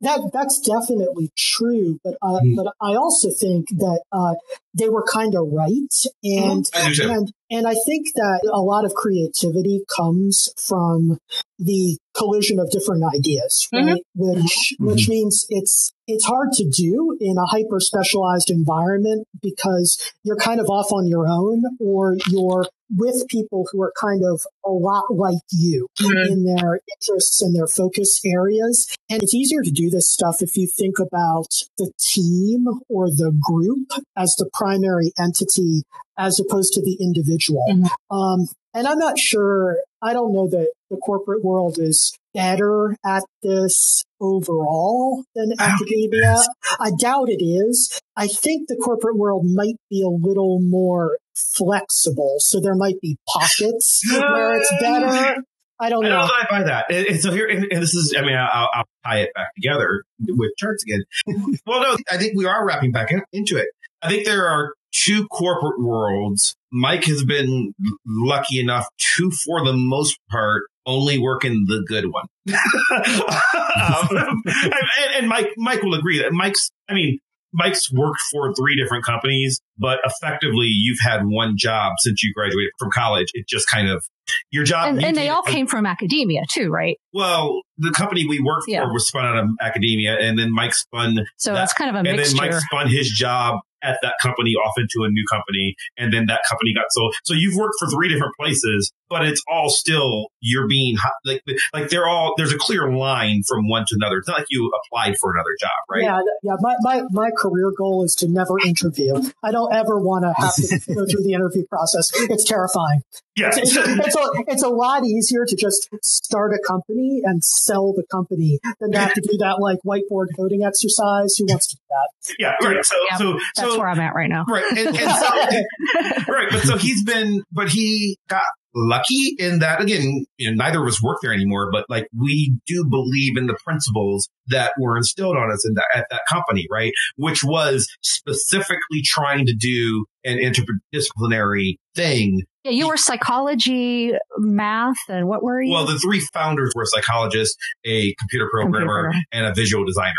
That that's definitely true, but uh, mm. but I also think that uh, they were kind of right, and mm-hmm. and and I think that a lot of creativity comes from the collision of different ideas, right? Mm-hmm. Which mm-hmm. which means it's it's hard to do in a hyper specialized environment because you're kind of off on your own or you're with people who are kind of a lot like you mm-hmm. in their interests and their focus areas. And it's easier to do this stuff if you think about the team or the group as the primary entity as opposed to the individual. Mm-hmm. Um, and I'm not sure, I don't know that the corporate world is better at this overall than academia. I doubt it is. I think the corporate world might be a little more flexible. So there might be pockets where it's [LAUGHS] better. I don't know. I don't buy that. And, so here, and, and, this is, I mean, I'll, I'll, tie it back together with charts again. [LAUGHS] well, no, I think we are wrapping back in, into it. I think there are two corporate worlds. Mike has been lucky enough to, for the most part, only work in the good one. [LAUGHS] um, and, and Mike, Mike will agree that Mike's, I mean, Mike's worked for three different companies, but effectively you've had one job since you graduated from college. It just kind of your job. And, and they all came from academia too, right? Well, the company we worked yeah. for was spun out of academia and then Mike spun. So that, it's kind of a mixture. And then Mike spun his job at that company off into a new company and then that company got sold. So you've worked for three different places, but it's all still you're being like like they're all there's a clear line from one to another. It's not like you applied for another job, right? Yeah, yeah. My my, my career goal is to never interview. I don't ever want to have to [LAUGHS] go through the interview process. It's terrifying. Yeah, it's, it's, it's, a, it's a lot easier to just start a company and sell the company than to have to do that like whiteboard coding exercise. Who wants to do that? Yeah, right. So, yeah, so, that's so, where I'm at right now. Right, and, and so, [LAUGHS] [LAUGHS] right. But so he's been, but he got lucky in that again, you know, neither of us work there anymore, but like we do believe in the principles that were instilled on us in that, at that company, right? Which was specifically trying to do an interdisciplinary thing. Yeah, you were psychology, math, and what were you? Well, the three founders were a psychologist, a computer programmer, computer. and a visual designer.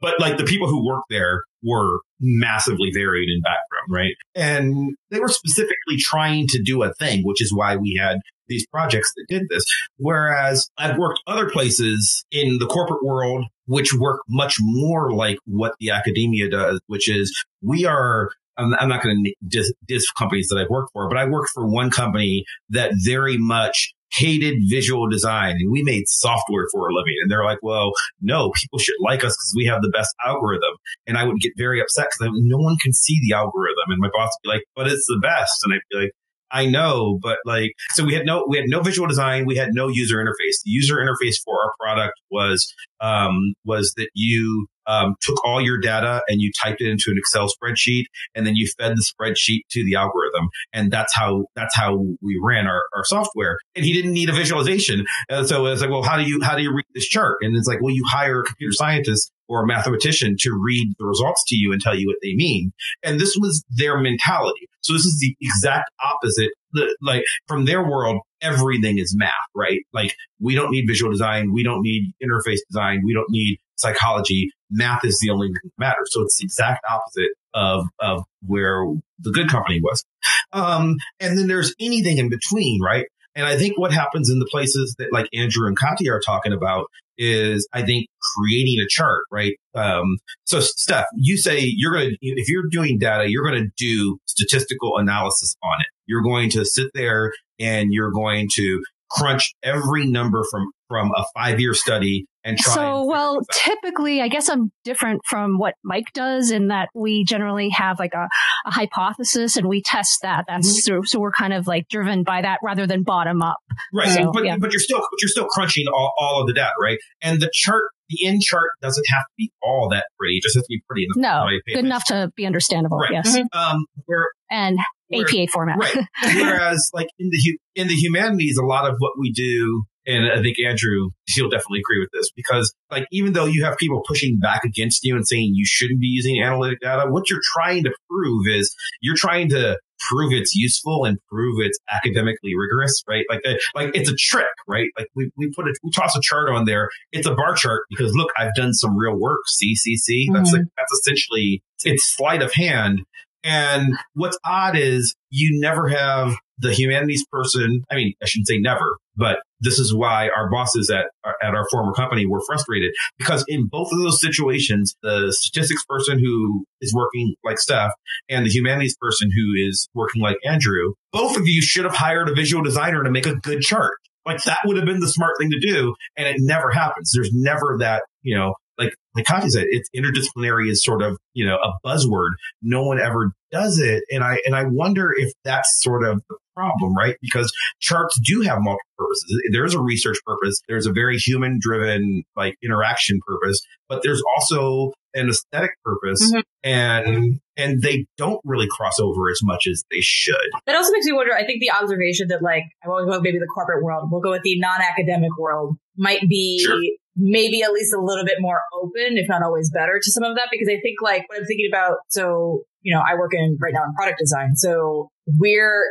But like the people who worked there were massively varied in background, right? And they were specifically trying to do a thing, which is why we had these projects that did this. Whereas I've worked other places in the corporate world, which work much more like what the academia does, which is we are I'm, not going to diss companies that I've worked for, but I worked for one company that very much hated visual design and we made software for a living. And they're like, well, no, people should like us because we have the best algorithm. And I would get very upset because no one can see the algorithm. And my boss would be like, but it's the best. And I'd be like, I know, but like, so we had no, we had no visual design. We had no user interface. The user interface for our product was, um, was that you, um, took all your data and you typed it into an Excel spreadsheet and then you fed the spreadsheet to the algorithm algorithm, and that's how that's how we ran our, our software. And he didn't need a visualization, so it's like, well, how do you how do you read this chart? And it's like, well, you hire a computer scientist or a mathematician to read the results to you and tell you what they mean. And this was their mentality. So this is the exact opposite. The, like from their world, everything is math, right? Like we don't need visual design. We don't need interface design. We don't need psychology. Math is the only thing that matters. So it's the exact opposite of, of where the good company was. Um, and then there's anything in between, right? And I think what happens in the places that like Andrew and Katya are talking about is I think creating a chart, right? Um, so Steph, you say you're going to, if you're doing data, you're going to do statistical analysis on it. You're going to sit there and you're going to crunch every number from from a five year study and try. So, and well, typically, I guess I'm different from what Mike does in that we generally have like a, a hypothesis and we test that. That's mm-hmm. so, so, we're kind of like driven by that rather than bottom up. Right, so, but yeah. but you're still but you're still crunching all, all of the data, right? And the chart the end chart doesn't have to be all that pretty. It just has to be pretty enough. No, good enough to be understandable. Right. Yes. Mm-hmm. Um, where, and where, APA format. right. [LAUGHS] Whereas, like in the in the humanities, a lot of what we do and I think Andrew, he'll definitely agree with this because like, even though you have people pushing back against you and saying you shouldn't be using analytic data, what you're trying to prove is you're trying to prove it's useful and prove it's academically rigorous, right? Like, uh, like it's a trick, right? Like we, we put it, we toss a chart on there. It's a bar chart because look, I've done some real work. See, see, see. That's mm-hmm. like, that's essentially it's sleight of hand. And what's odd is you never have the humanities person. I mean, I shouldn't say never, but this is why our bosses at at our former company were frustrated because in both of those situations, the statistics person who is working like Steph and the humanities person who is working like Andrew, both of you should have hired a visual designer to make a good chart. Like that would have been the smart thing to do, and it never happens. There's never that, you know, like like Katya said, it's interdisciplinary is sort of you know a buzzword. No one ever does it, and I and I wonder if that's sort of the problem, right? Because charts do have multiple purposes. There's a research purpose. There's a very human driven like interaction purpose, but there's also an aesthetic purpose mm-hmm. and and they don't really cross over as much as they should. That also makes me wonder, I think the observation that like I won't go maybe the corporate world, we'll go with the non academic world might be sure maybe at least a little bit more open, if not always better to some of that. Because I think like what I'm thinking about, so, you know, I work in right now in product design. So we're,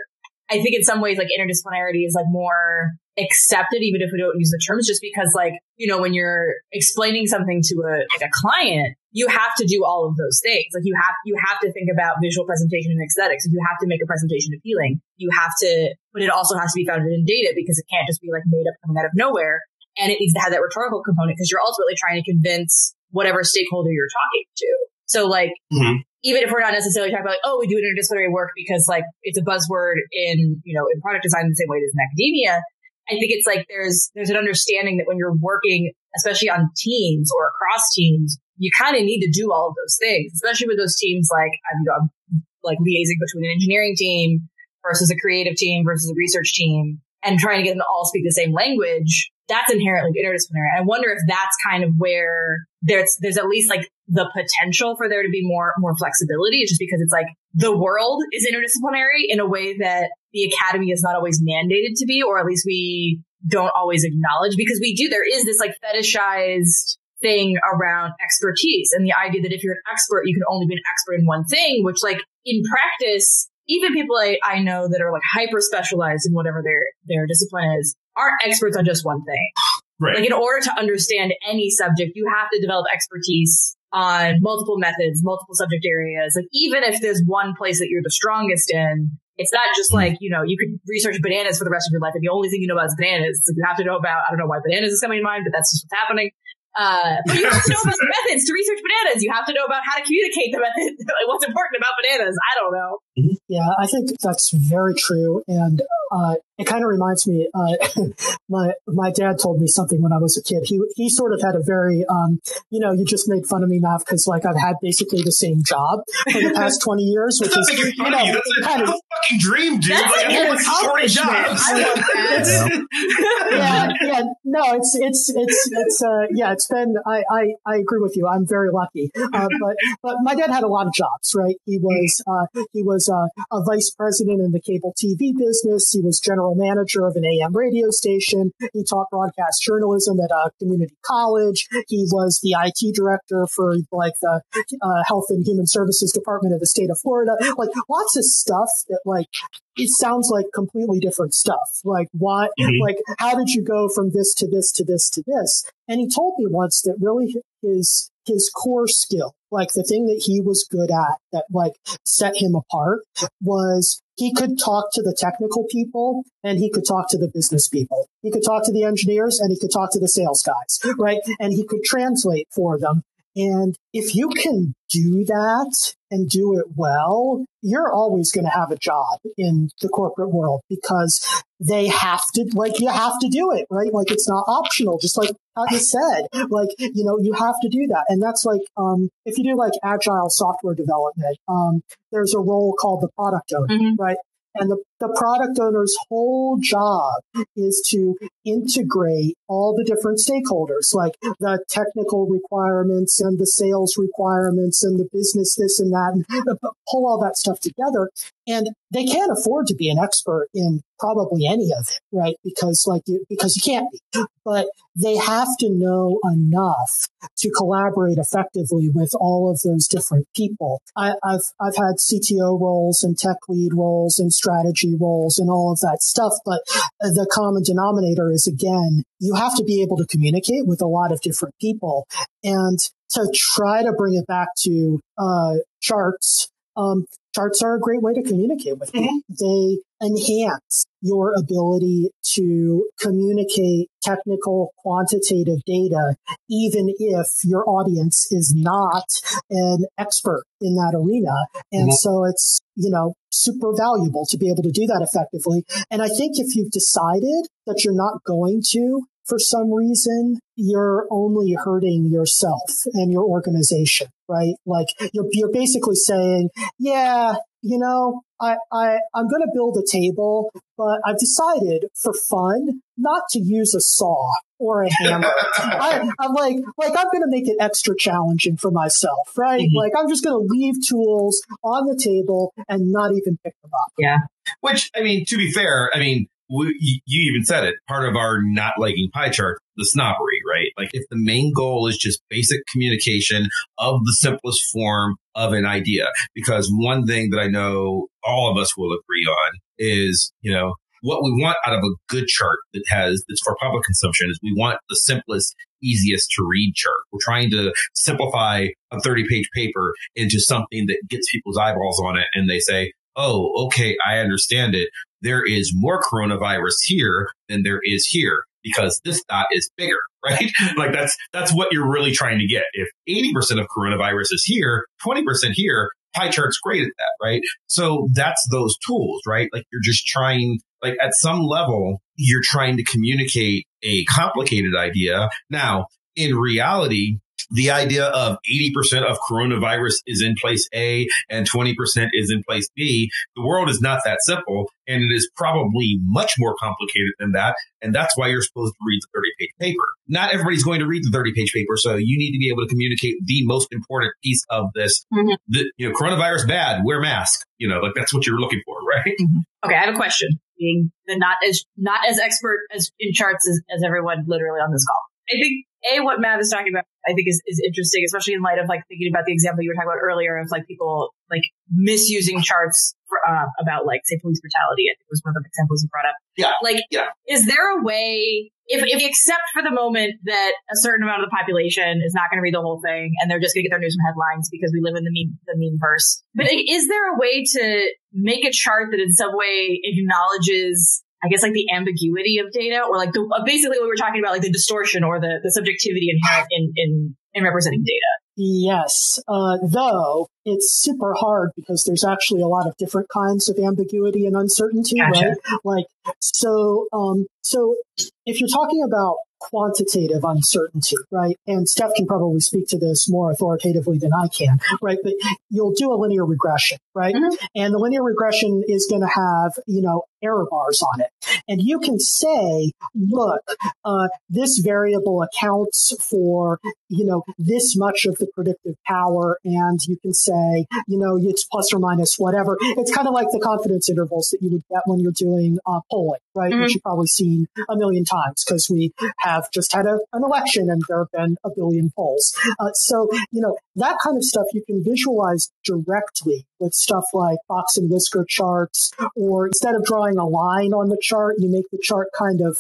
I think in some ways like interdisciplinarity is like more accepted, even if we don't use the terms, just because like, you know, when you're explaining something to a, like a client, you have to do all of those things. Like you have, you have to think about visual presentation and aesthetics. You have to make a presentation appealing. You have to, but it also has to be founded in data because it can't just be like made up coming out of nowhere and it needs to have that rhetorical component because you're ultimately trying to convince whatever stakeholder you're talking to. So like, mm-hmm. even if we're not necessarily talking about like, oh, we do interdisciplinary work because like it's a buzzword in, you know, in product design the same way it is in academia. I think it's like there's, there's an understanding that when you're working, especially on teams or across teams, you kind of need to do all of those things, especially with those teams like, you know, like liaising between an engineering team versus a creative team versus a research team and trying to get them to all speak the same language that's inherently interdisciplinary. I wonder if that's kind of where there's there's at least like the potential for there to be more more flexibility, is just because it's like the world is interdisciplinary in a way that the academy is not always mandated to be, or at least we don't always acknowledge because we do. There is this like fetishized thing around expertise and the idea that if you're an expert, you can only be an expert in one thing, which like in practice, even people I, I know that are like hyper specialized in whatever their their discipline is aren't experts on just one thing. Right. Like in order to understand any subject, you have to develop expertise on multiple methods, multiple subject areas. Like even if there's one place that you're the strongest in, it's not just hmm. like, you know, you could research bananas for the rest of your life and the only thing you know about is bananas. So you have to know about, I don't know why bananas is coming to mind, but that's just what's happening. Uh, but you have to know about the [LAUGHS] methods to research bananas. You have to know about how to communicate the method, [LAUGHS] like what's important about bananas. I don't know. Yeah, I think that's very true. And uh, it kind of reminds me, uh, [LAUGHS] my my dad told me something when I was a kid. He he sort of had a very, um, you know, you just made fun of me now because like I've had basically the same job for the past twenty years, which is [LAUGHS] you know that's a, kind of fucking dream, dude. That's like, an accomplishment. [LAUGHS] yeah, yeah. no, it's it's it's it's uh yeah, it's been I I, I agree with you. I'm very lucky. Uh, but but my dad had a lot of jobs, right? He was uh he was uh, a vice president in the cable TV business. He was general manager of an AM radio station. He taught broadcast journalism at a community college. He was the IT director for like the uh, Health and Human Services Department of the state of Florida. Like lots of stuff that like it sounds like completely different stuff. Like why? mm-hmm. like how did you go from this to this to this to this? And he told me once that really his, his core skill, like the thing that he was good at that like set him apart was he could talk to the technical people and he could talk to the business people. He could talk to the engineers and he could talk to the sales guys, right? And he could translate for them. And if you can do that and do it well, you're always going to have a job in the corporate world because they have to, like, you have to do it, right? Like, it's not optional, just like you said. Like, you know, you have to do that. And that's like, um, if you do like agile software development, um, there's a role called the product owner, mm-hmm. right? And the, the product owner's whole job is to integrate all the different stakeholders, like the technical requirements and the sales requirements and the business this and that, and pull all that stuff together. And they can't afford to be an expert in probably any of it, right? Because like you, because you can't be, but they have to know enough to collaborate effectively with all of those different people. I, have I've had CTO roles and tech lead roles and strategy roles and all of that stuff, but the common denominator is again, you have to be able to communicate with a lot of different people and to try to bring it back to uh, charts um, charts are a great way to communicate with people. Mm-hmm. They enhance your ability to communicate technical quantitative data, even if your audience is not an expert in that arena. And mm-hmm. so it's, you know, super valuable to be able to do that effectively. And I think if you've decided that you're not going to for some reason, you're only hurting yourself and your organization, right? Like you're, you're basically saying, yeah, you know, I, I, I'm going to build a table, but I've decided for fun not to use a saw or a hammer. I, am like, like I'm going to make it extra challenging for myself, right? Mm-hmm. Like I'm just going to leave tools on the table and not even pick them up. Yeah. Which, I mean, to be fair, I mean, we, you even said it. Part of our not liking pie chart, the snobbery, right? Like if the main goal is just basic communication of the simplest form of an idea, because one thing that I know all of us will agree on is, you know, what we want out of a good chart that has that's for public consumption is we want the simplest, easiest to read chart. We're trying to simplify a 30 page paper into something that gets people's eyeballs on it and they say, Oh, okay. I understand it there is more coronavirus here than there is here because this dot is bigger, [LAUGHS] right? like that's, that's what you're really trying to get. If 80% of coronavirus is here, 20% here, pie chart's great at that, right? So that's those tools, right? Like you're just trying, like at some level, you're trying to communicate a complicated idea. Now, in reality, the idea of 80% of coronavirus is in place A and 20% is in place B. The world is not that simple and it is probably much more complicated than that. And that's why you're supposed to read the 30 page paper. Not everybody's going to read the 30 page paper. So you need to be able to communicate the most important piece of this. Mm-hmm. The, you know, coronavirus bad, wear mask. You know, like that's what you're looking for, right? Mm-hmm. Okay. I have a question being not as, not as expert as in charts as, as everyone literally on this call. I think a what Matt is talking about, I think is, is interesting, especially in light of like thinking about the example you were talking about earlier of like people like misusing charts for, uh, about like say police brutality. I think was one of the examples you brought up. Yeah. Like, yeah. is there a way if if accept for the moment that a certain amount of the population is not going to read the whole thing and they're just going to get their news from headlines because we live in the meme the meme verse, but is there a way to make a chart that in some way acknowledges I guess like the ambiguity of data or like the, uh, basically what we are talking about, like the distortion or the, the subjectivity inherent in, in, in representing data. Yes, uh, though it's super hard because there's actually a lot of different kinds of ambiguity and uncertainty, gotcha. right? Like, so, um, so if you're talking about quantitative uncertainty, right? And Steph can probably speak to this more authoritatively than I can, right? But you'll do a linear regression, right? Mm-hmm. And the linear regression is going to have, you know, error bars on it. And you can say, look, uh, this variable accounts for, you know, this much of the predictive power. And you can say, you know, it's plus or minus whatever. It's kind of like the confidence intervals that you would get when you're doing uh, polling, right? Mm-hmm. Which you've probably seen a million times because we have just had a, an election and there have been a billion polls. Uh, so, you know, that kind of stuff you can visualize directly with stuff like box and whisker charts, or instead of drawing a line on the chart, you make the chart kind of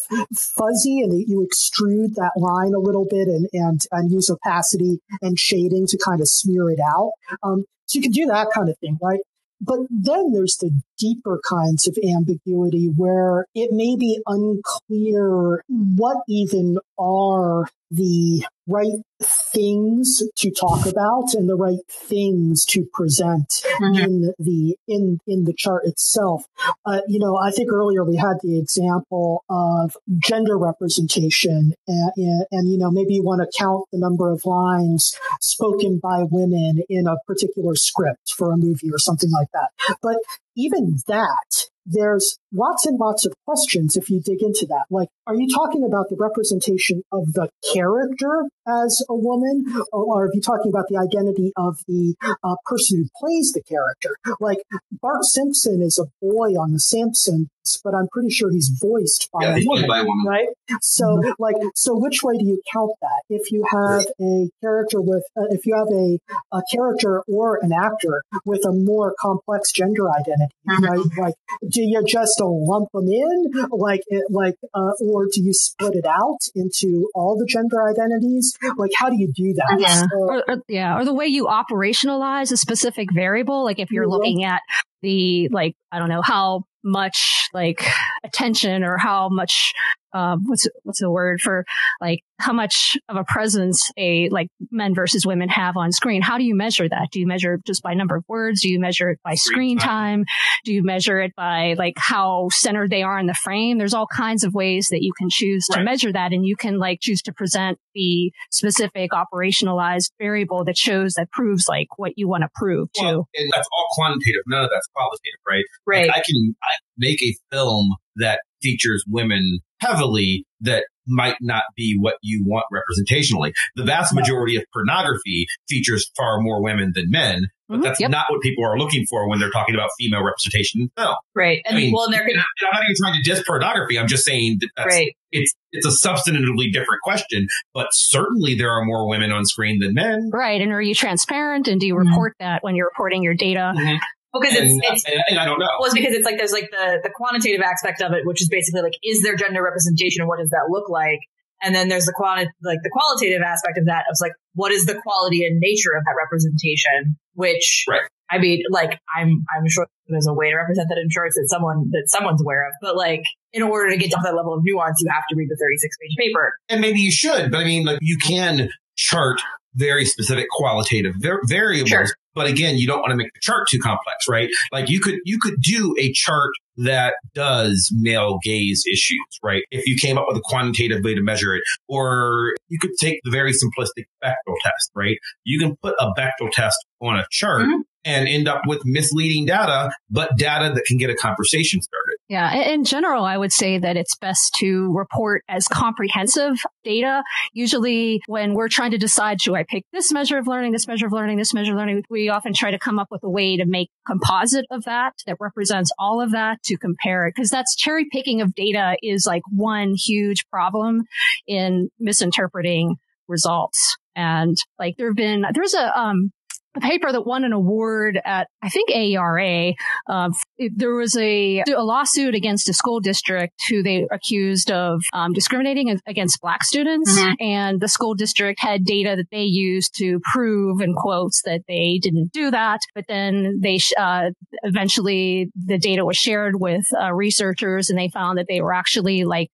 fuzzy and you extrude that line a little bit and, and, and use opacity and shading to kind of smear it out. Um, so you can do that kind of thing, right? But then there's the deeper kinds of ambiguity where it may be unclear what even are the right things to talk about and the right things to present mm-hmm. in the in in the chart itself. Uh, you know, I think earlier we had the example of gender representation, and, and, and you know maybe you want to count the number of lines spoken by women in a particular script for a movie or something like that. But even that there's lots and lots of questions if you dig into that. Like, are you talking about the representation of the character as a woman, or are you talking about the identity of the uh, person who plays the character? Like, Bart Simpson is a boy on The Simpsons, but I'm pretty sure he's voiced by, yeah, a, woman, by a woman, right? So, mm-hmm. [LAUGHS] like, so which way do you count that? If you have a character with, uh, if you have a, a character or an actor with a more complex gender identity, mm-hmm. right? Like, do you just lump them in, like, it, like, uh, or do you split it out into all the gender identities? Like, how do you do that? Yeah, so, or, or, yeah, or the way you operationalize a specific variable, like if you're mm-hmm. looking at the like I don't know how much like attention or how much um, what's what's the word for like how much of a presence a like men versus women have on screen? How do you measure that? Do you measure it just by number of words? Do you measure it by screen time. do you measure it by like how centered they are in the frame? There's all kinds of ways that you can choose to right. measure that and you can like choose to present the specific operationalized variable that shows that proves like what you want to prove well, too. and that's all quantitative. None of that's qualitative right? Right. Like I can I make a film that features women heavily that might not be what you want representationally. The vast majority of pornography features far more women than men, but mm-hmm, that's yep. not what people are looking for when they're talking about female representation film. Right. And I mean, well, they're gonna, I'm not even trying to diss pornography. I'm just saying that that's, right. it's it's a substantively different question, but certainly there are more women on screen than men. Right. And are you transparent? And do you mm-hmm. report mm-hmm. that when you're reporting your data? Mm-hmm because and, it's, it's and, I don't know. Well, it's because it's like there's like the the quantitative aspect of it, which is basically like, is there gender representation and what does that look like? And then there's the quanti- like the qualitative aspect of that of like, what is the quality and nature of that representation? Which, right. I mean, like, I'm, I'm sure there's a way to represent that in charts that someone, that someone's aware of, but like, in order to get to that level of nuance, you have to read the 36 page paper. And maybe you should, but I mean, like, you can chart very specific qualitative variables. Sure. But again, you don't want to make the chart too complex, right? Like you could, you could do a chart that does male gaze issues, right? If you came up with a quantitative way to measure it, or you could take the very simplistic Bechdel test, right? You can put a Bechdel test on a chart mm-hmm. and end up with misleading data, but data that can get a conversation started. Yeah. In general, I would say that it's best to report as comprehensive data. Usually when we're trying to decide, should I pick this measure of learning, this measure of learning, this measure of learning, we often try to come up with a way to make composite of that that represents all of that to compare it. Cause that's cherry picking of data is like one huge problem in misinterpreting results. And like there have been, there's a, um, a paper that won an award at I think AERA. Um, there was a, a lawsuit against a school district who they accused of um, discriminating against black students, mm-hmm. and the school district had data that they used to prove, in quotes, that they didn't do that. But then they uh, eventually the data was shared with uh, researchers, and they found that they were actually like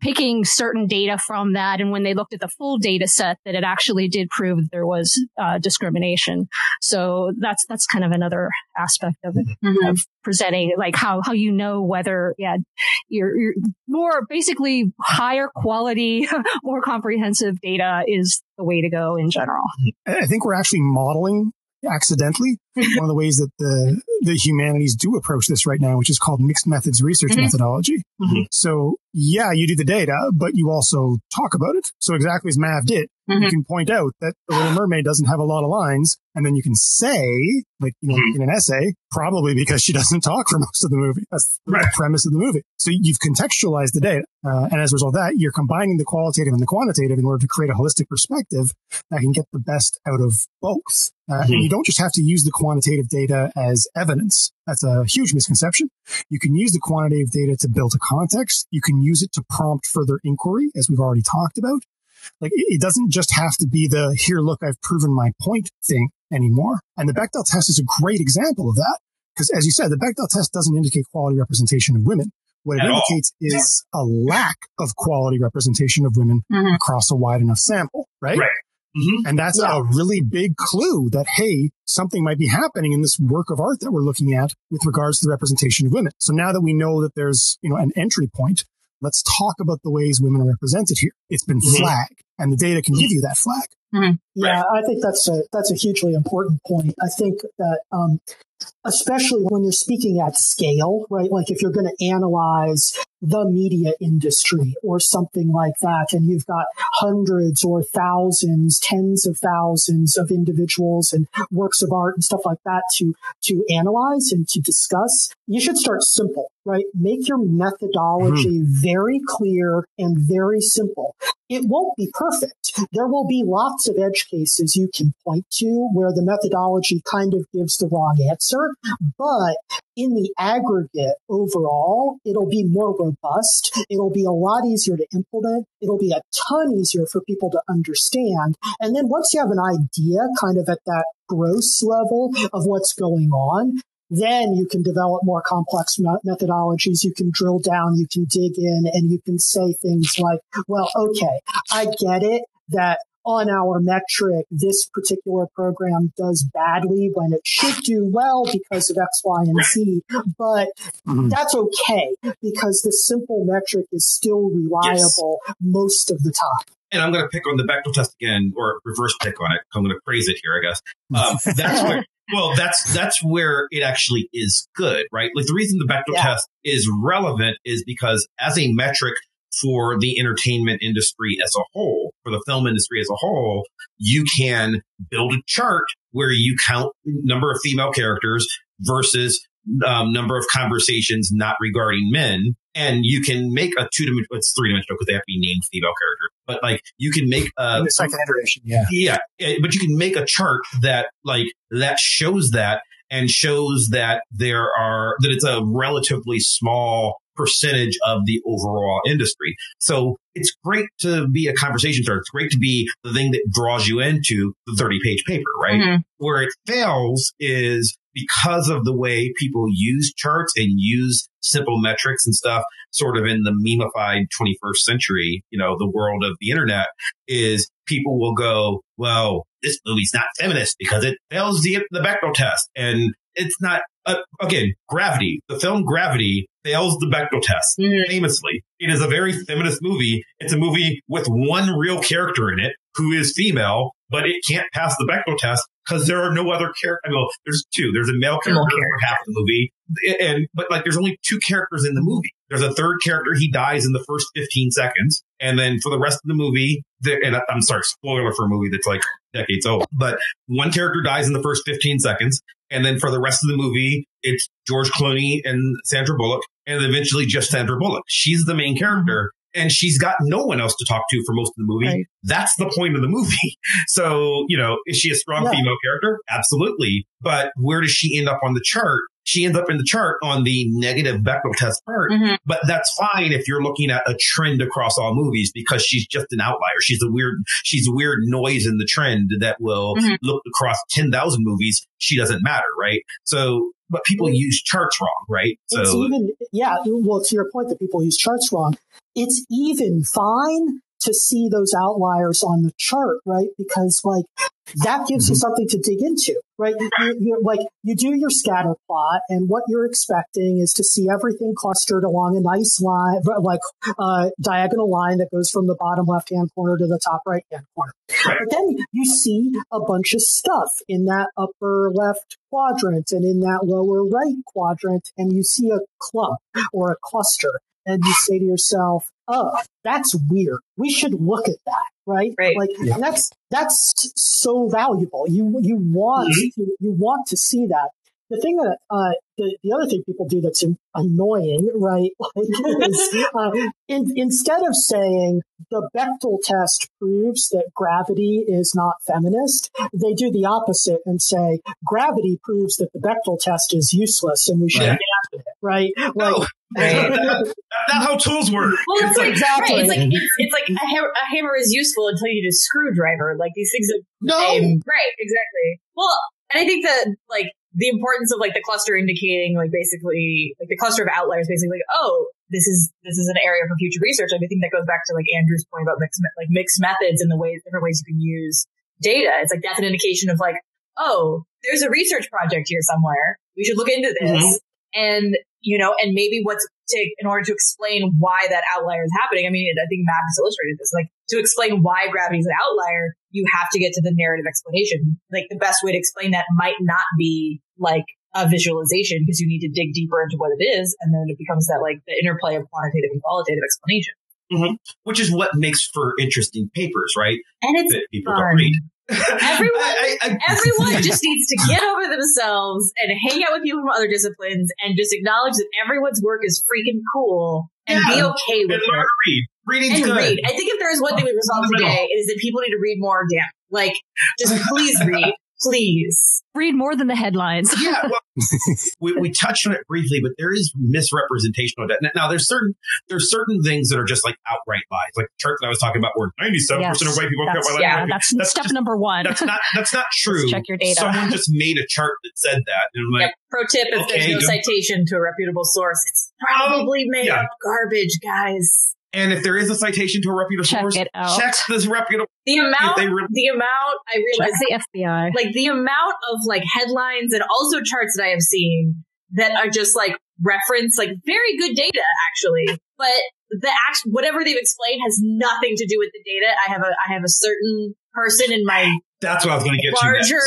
picking certain data from that. And when they looked at the full data set, that it actually did prove that there was uh, discrimination. So that's that's kind of another aspect of it Mhm. of presenting, like how how you know whether yeah you're, you're more basically higher quality, [LAUGHS] more comprehensive data is the way to go in general. I I think we're actually modeling accidentally one of the ways that the the humanities do approach this right now, which is called mixed methods research Mhm. methodology. Mhm. So yeah, you do the data, but you also talk about it. So exactly as Mav did, you Mhm. can point out that the Little Mermaid doesn't have a lot of lines, and then you can say, like you know, Mhm. in an essay, probably because she [LAUGHS] doesn't talk for most of the movie. That's the Right. premise of the movie. So you've contextualized the data, uh, and as a result of that, you're combining the qualitative and the quantitative in order to create a holistic perspective that can get the best out of both. Uh, Mhm. And you don't just have to use the quantitative data as evidence. That's a huge misconception. You can use the quantitative data to build a context. You can use it to prompt further inquiry, as we've already talked about. Like it it doesn't just have to be the here, look, I've proven my point thing anymore. And the Bechdel test is a great example of that. Because as you said, the Bechdel test doesn't indicate quality representation of women. What it At all. indicates is a lack of quality representation of women Mhm. across a wide enough sample, right? Right. Mhm. And that's Yeah. a really big clue that, hey, something might be happening in this work of art that we're looking at with regards to the representation of women. So now that we know that there's, you know, an entry point, let's talk about the ways women are represented here. It's been Mhm. flagged and the data can give you that flag. Yeah, I think that's a that's a hugely important point. I think that um, especially when you're speaking at scale, right? Like if you're going to analyze the media industry or something like that, and you've got hundreds or thousands, tens of thousands of individuals and works of art and stuff like that to to analyze and to discuss, you should start simple, right? Make your methodology mm-hmm. very clear and very simple. It won't be perfect. There will be lots of edge cases you can point to where the methodology kind of gives the wrong answer, but in the aggregate overall, it'll be more robust. It'll be a lot easier to implement. It'll be a ton easier for people to understand. And then once you have an idea kind of at that gross level of what's going on, then you can develop more complex methodologies. You can drill down, you can dig in, and you can say things like, well, okay, I get it that on our metric, this particular program does badly when it should do well because of X, Y, and Z. But Mhm. that's okay because the simple metric is still reliable most of the time. and I'm going to pick on the Bechdel test again, or reverse pick on it. I'm going to praise it here, I guess. Um, that's where, [LAUGHS] well, that's that's where it actually is good, right? Like the reason the Bechdel Yeah. test is relevant is because as a metric for the entertainment industry as a whole, for the film industry as a whole, you can build a chart where you count number of female characters versus um, number of conversations not regarding men, and you can make a two dimensional. It's three dimensional because they have to be named female characters, but like you can make a the second iteration, yeah. yeah, eh, but you can make a chart that like that shows that and shows that there are that it's a relatively small percentage of the overall industry. So it's great to be a conversation starter. It's great to be the thing that draws you into the 30 page paper, right? Mhm. Where it fails is because of the way people use charts and use simple metrics and stuff, sort of in the memeified 21st century, you know, the world of the internet is people will go, well, this movie's not feminist because it fails the, the Bechdel test. And it's not, uh, again, Gravity, the film Gravity fails the Bechdel test Mhm. famously. It is a very feminist movie. It's a movie with one real character in it who is female, but it can't pass the Bechdel test because there are no other characters. I mean, there's two. There's a male Female character for half the movie, and but like there's only two characters in the movie. There's a third character. He dies in the first 15 seconds, and then for the rest of the movie, and I'm sorry, spoiler for a movie that's like decades old, but one character dies in the first 15 seconds, and then for the rest of the movie, it's George Clooney and Sandra Bullock, and eventually just Sandra Bullock. She's the main character. And she's got no one else to talk to for most of the movie. Right. That's the point of the movie. [LAUGHS] So, you know, is she a strong Yeah. female character? Absolutely. But where does she end up on the chart? She ends up in the chart on the negative Bechdel test part. Mhm. But that's fine if you're looking at a trend across all movies because she's just an outlier. She's a weird, she's a weird noise in the trend that will Mhm. look across 10,000 movies. She doesn't matter, right? So, but people use charts wrong, right? So, it's even yeah well to your point that people use charts wrong it's even fine to see those outliers on the chart right? Because like that gives you something to dig into right? You, you, like you do your scatter plot and what you're expecting is to see everything clustered along a nice line [LAUGHS] like uh, diagonal line that goes from the bottom left hand corner to the top right hand corner. But then you see a bunch of stuff in that upper left quadrant and in that lower right quadrant, and you see a clump or a cluster, and you say to yourself, "Oh, that's weird. We should look at that." Right? Right. Like Yeah. that's that's so valuable. You you want Mm-hmm. to, you want to see that. The thing that uh, the, the other thing people do that's annoying, right? [LAUGHS] Like, is, uh, in, instead of saying the Bechdel test proves that gravity is not feminist, they do the opposite and say gravity proves that the Bechdel test is useless and we should Right. Abandon it, right? Like, [LAUGHS] no, Right. that's not how tools work. Well, it's like, Exactly. right, it's like it's, it's like a, hammer, a hammer is useful until you need a screwdriver. Like these things are No. same. Right, exactly. Well, and I think that like the importance of like the cluster indicating like basically like the cluster of outliers basically like oh this is this is an area for future research. Like I think that goes back to like Andrew's point about mixed like mixed methods and the ways different ways you can use data. It's like that's an indication of like oh there's a research project here somewhere. We should look into this mm-hmm. And you know and maybe what's to in order to explain why that outlier is happening. I mean I think Matt has illustrated this like to explain why gravity is an outlier you have to get to the narrative explanation. Like the best way to explain that might not be like a visualization because you need to dig deeper into what it is. And then it becomes that like the interplay of quantitative and qualitative explanation. Mm-hmm. Which is what makes for interesting papers, right? And it's That people fun. don't read. Everyone- I- I- Everyone [LAUGHS] just needs to get over themselves and hang out with people from other disciplines and just acknowledge that everyone's work is freaking cool and be okay with and it. to read. Reading's And good. read. I think if there is one thing we resolved today, it is that people need to read more. Damn, like just please read, please. Read more than the headlines. yeah, [LAUGHS] well, we, we touched on it briefly, but there is misrepresentation of that. Now, there's certain there's certain things that are just like outright lies, like the chart that I was talking about, where 97 Yes, percent of white people care that's, about yeah, life. that's, That's step just- number one. That's not that's not [LAUGHS] true. check your data. Someone just made a chart that said that, and I'm like, Yep. Pro tip: If Okay, there's no citation to a reputable source, it's probably made yeah. up garbage, guys. And if there is a citation to a reputable Check source, it out. check this reputable. [LAUGHS] The amount, they re- the amount I Check realize, the FBI. like the amount of like headlines and also charts that I have seen that are just like reference like very good data actually, but the act whatever they've explained has nothing to do with the data. I have a I have a certain person in my That's what I was going to get larger to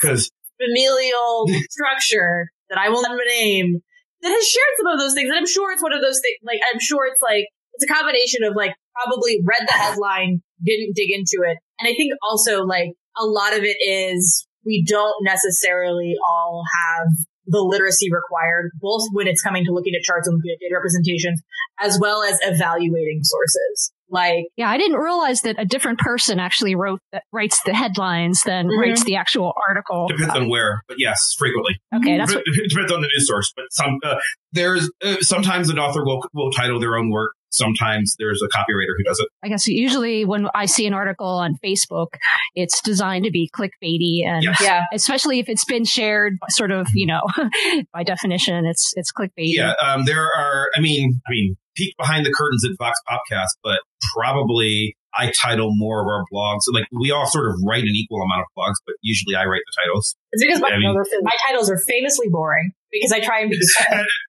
because familial [LAUGHS] structure that I will not name that has shared some of those things. And I'm sure it's one of those things, like, I'm sure it's like, it's a combination of like probably read the headline, didn't dig into it. And I think also like a lot of it is we don't necessarily all have the literacy required, both when it's coming to looking at charts and looking at data representations, as well as evaluating sources. Like, Yeah, I didn't realize that a different person actually wrote that writes the headlines than Mhm. writes the actual article. depends on where, but yes, frequently. Okay, that's what, [LAUGHS] depends on the news source, but some uh, there's uh, sometimes an author will will title their own work. Sometimes there's a copywriter who does it. I guess usually when I see an article on Facebook, it's designed to be clickbaity and Yes. yeah, especially if it's been shared sort of, you know, [LAUGHS] by definition, it's it's clickbaity. Yeah, um, there are. I mean, I mean, peek behind the curtains at Vox Popcast, but probably I title more of our blogs. Like we all sort of write an equal amount of blogs, but usually I write the titles. it's because my, I mean- my titles are famously boring because I try and be [LAUGHS] [LAUGHS]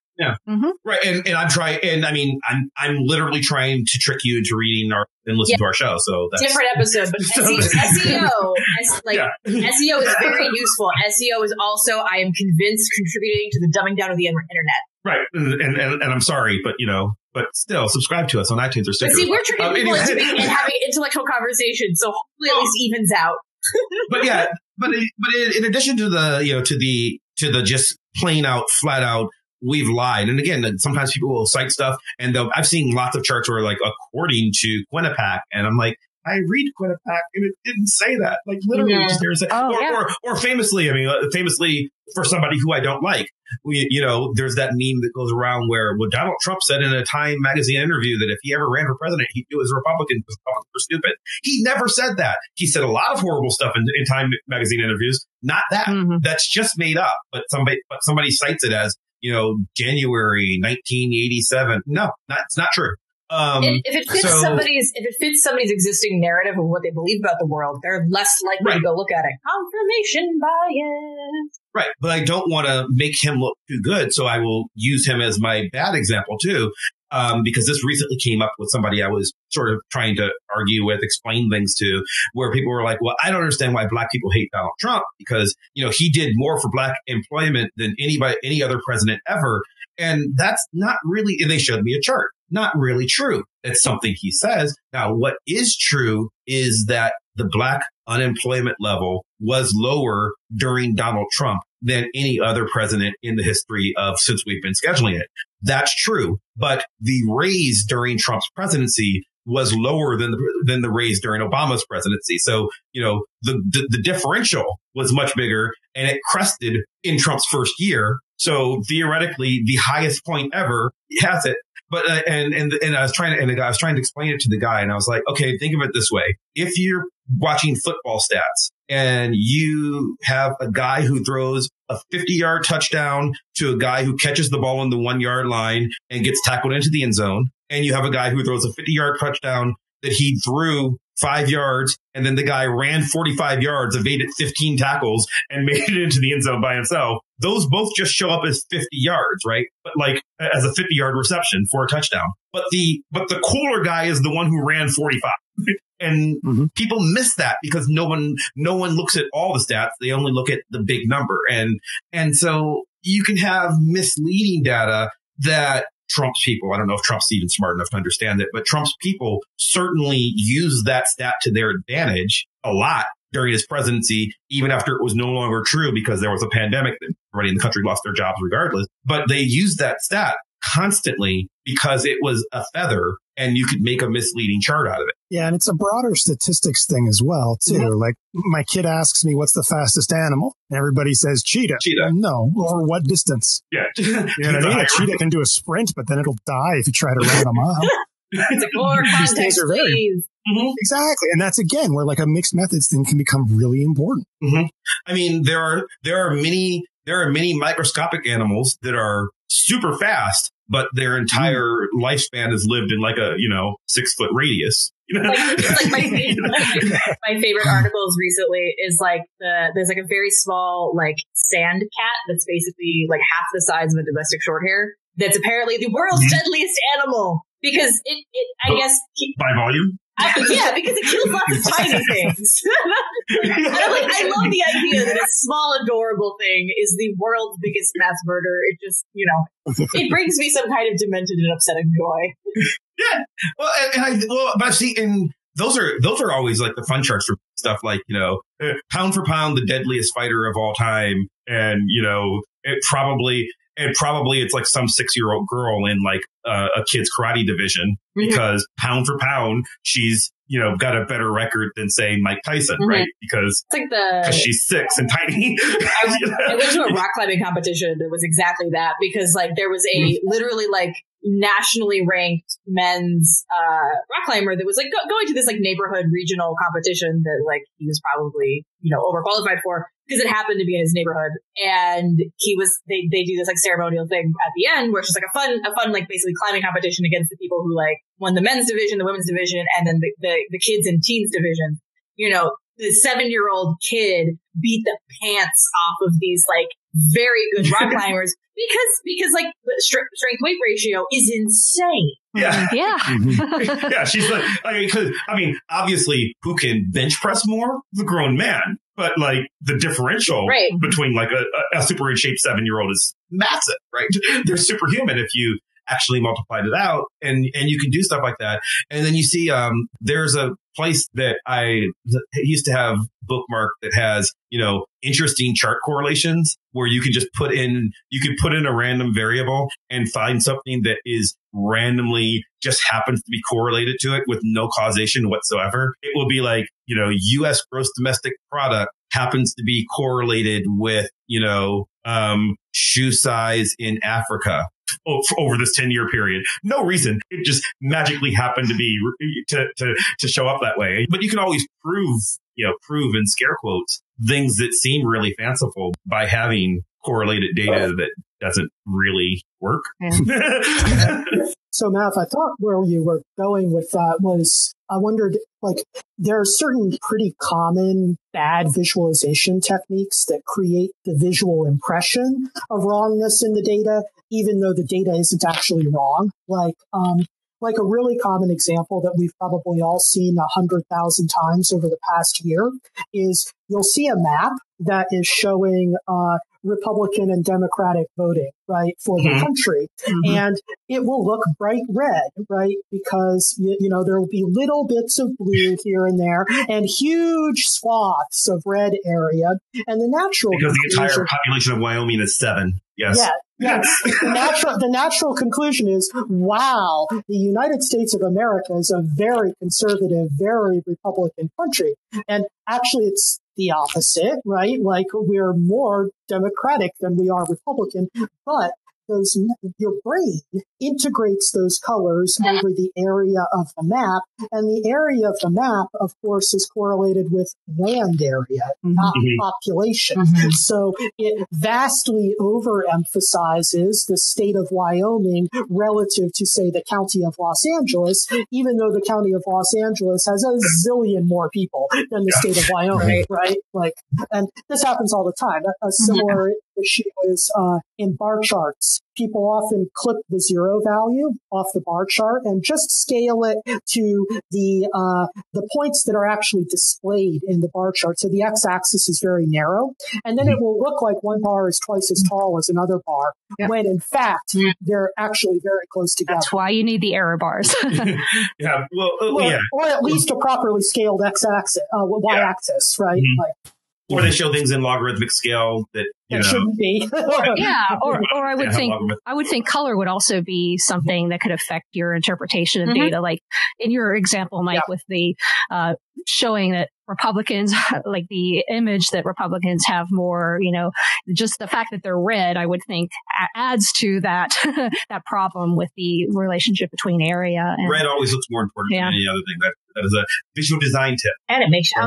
hmm Right, and, and I'm trying, and I mean, I'm I'm literally trying to trick you into reading our and listening to our show. So that's different episode, but [LAUGHS] So- SEO, S- like Yeah. [LAUGHS] SEO is very useful. SEO is also, I am convinced, contributing to the dumbing down of the internet. right, and, and and and I'm sorry, but you know, but still, subscribe to us on iTunes or But Stitcher. see, we're tricking Um, people into being, and [LAUGHS] having intellectual conversation, so hopefully at least evens out. but yeah, but it- but in, in addition to the you know to the to the just plain out flat out we've lied, and again, sometimes people will cite stuff, and they'll, I've seen lots of charts where like according to Quinnipiac, and I'm like. I read Quinnipiac and it didn't say that. Like literally, Yeah. just there's a, Oh, or, yeah. or or famously, I mean, uh, famously for somebody who I don't like, we, you know, there's that meme that goes around where well, Donald Trump said in a Time magazine interview that if he ever ran for president, he'd do as a Republican because Republicans were stupid. He never said that. He said a lot of horrible stuff in, in Time magazine interviews. Not that. Mhm. That's just made up. But somebody, but somebody cites it as you know January 1987. No, not, it's not true. Um, if, if it fits so- somebody's if it fits somebody's existing narrative of what they believe about the world, they're less likely Right. to go look at it. Confirmation bias. Right. But I don't want to make him look too good. So I will use him as my bad example too. Um, because this recently came up with somebody I was sort of trying to argue with, explain things to, where people were like, well, I don't understand why black people hate Donald Trump because, you know, he did more for black employment than anybody, any other president ever. And that's not really, and they showed me a chart. Not really true. It's something he says. Now, what is true is that the black unemployment level was lower during Donald Trump than any other president in the history of since we've been scheduling it. That's true. But the raise during Trump's presidency was lower than the, than the raise during Obama's presidency. So, you know, the, the, the differential was much bigger and it crested in Trump's first year. So theoretically, the highest point ever has it. But, uh, and, and, and I was trying to, and I was trying to explain it to the guy and I was like, okay, think of it this way. If you're watching football stats and you have a guy who throws a 50 yard touchdown to a guy who catches the ball on the one yard line and gets tackled into the end zone. And you have a guy who throws a 50 yard touchdown that he threw five yards and then the guy ran 45 yards, evaded 15 tackles and [LAUGHS] made it into the end zone by himself. Those both just show up as 50 yards, right? But like as a 50 yard reception for a touchdown. But the, but the cooler guy is the one who ran 45. [LAUGHS] And Mhm. people miss that because no one, no one looks at all the stats. They only look at the big number. And, and so you can have misleading data that Trump's people, I don't know if Trump's even smart enough to understand it, but Trump's people certainly use that stat to their advantage a lot during his presidency, even after it was no longer true because there was a pandemic that everybody in the country lost their jobs regardless. But they used that stat constantly because it was a feather and you could make a misleading chart out of it. Yeah, and it's a broader statistics thing as well, too. Like my kid asks me, "What's the fastest animal?" And everybody says cheetah. Cheetah. No, over what distance? Yeah. [LAUGHS] You know what I mean? [LAUGHS] A cheetah can do a sprint, but then it'll die if you try to run [LAUGHS] it a mile. It's like more These context, things are very- please. Mm-hmm. exactly, and that's again where like a mixed methods thing can become really important. Mm-hmm. I mean, there are there are many there are many microscopic animals that are super fast, but their entire lifespan is lived in like a you know six foot radius. You know? like, like my favorite, [LAUGHS] my favorite articles recently is like the there's like a very small like sand cat that's basically like half the size of a domestic shorthair that's apparently the world's Mhm. deadliest animal because it, it I guess by volume. I, yeah because it kills lots of tiny [LAUGHS] things. [LAUGHS] And I'm like, I love the idea that a small, adorable thing is the world's biggest mass murder. It just, you know, it brings me some kind of demented and upsetting joy. Yeah. Well, and, and I well, but see, and those are those are always like the fun charts for stuff like you know eh, pound for pound the deadliest fighter of all time, and you know it probably and probably it's like some six year old girl in like uh, a kid's karate division Mhm. because pound for pound she's you know got a better record than say Mike Tyson, Mhm. right? Because It's like the. she's six and tiny. [LAUGHS] I went [LAUGHS] to a rock climbing competition that was exactly that because like there was a literally like nationally ranked men's uh rock climber that was like go- going to this like neighborhood regional competition that like he was probably you know overqualified for because it happened to be in his neighborhood. And he was they they do this like ceremonial thing at the end where it's just like a fun a fun like basically climbing competition against the people who like won the men's division the women's division and then the the, the kids and teens division. You know the seven year old kid beat the pants off of these like very good rock [LAUGHS] climbers because because like the strength weight ratio is insane. yeah. [LAUGHS] Yeah. Mhm. [LAUGHS] yeah, she's like, I mean, 'cause, I mean, obviously, who can bench press more? The grown man. But like the differential Right. between like a, a, a super in shape seven year old is massive, right? They're superhuman if you actually multiplied it out and, and you can do stuff like that. And then you see, um, there's a place that I used to have bookmark that has, you know, interesting chart correlations where you can just put in, you can put in a random variable and find something that is randomly just happens to be correlated to it with no causation whatsoever. It will be like, you know, US gross domestic product happens to be correlated with, you know, um, shoe size in Africa over this 10 year period. No reason. It just magically happened to be to, to, to show up that way. But you can always prove, you know, prove in scare quotes things that seem really fanciful by having correlated data that doesn't really work. Yeah. [LAUGHS] [LAUGHS] so, Matt, I thought where you were going with that was I wondered, like, there are certain pretty common bad visualization techniques that create the visual impression of wrongness in the data, even though the data isn't actually wrong. Like, um, like a really common example that we've probably all seen a hundred thousand times over the past year is you'll see a map that is showing uh, Republican and Democratic voting, right, for the mm-hmm. country. Mm-hmm. And it will look bright red, right, because, you, you, know, there will be little bits of blue here and there and huge swaths of red area. And the natural. Because the entire population of Wyoming is seven. Yes. Yeah. Yes. the natural, the natural conclusion is, wow, the United States of America is a very conservative, very Republican country. And actually it's the opposite, right? Like we're more Democratic than we are Republican, but those your brain integrates those colors over the area of the map and the area of the map of course is correlated with land area mm-hmm. not mm-hmm. population mm-hmm. so it vastly overemphasizes the state of wyoming relative to say the county of los angeles even though the county of los angeles has a zillion more people than the state of wyoming right, right? like and this happens all the time a, a mm-hmm. similar issue is uh, in bar charts people often clip the zero value off the bar chart and just scale it to the uh, the points that are actually displayed in the bar chart. So the x-axis is very narrow, and then it will look like one bar is twice as tall as another bar, yeah. when in fact they're actually very close together. That's why you need the error bars. [LAUGHS] [LAUGHS] yeah, well, uh, well, yeah, or at least a properly scaled x-axis, uh, y-axis, right? Mm-hmm. Like, or they show things in logarithmic scale that you know, shouldn't be. [LAUGHS] yeah, or or I would think I would think color would also be something that could affect your interpretation of mm-hmm. data. Like in your example, Mike, yeah. with the uh, showing that Republicans, [LAUGHS] like the image that Republicans have more, you know, just the fact that they're red, I would think adds to that [LAUGHS] that problem with the relationship between area and red always looks more important yeah. than any other thing. That that is a visual design tip, and it makes you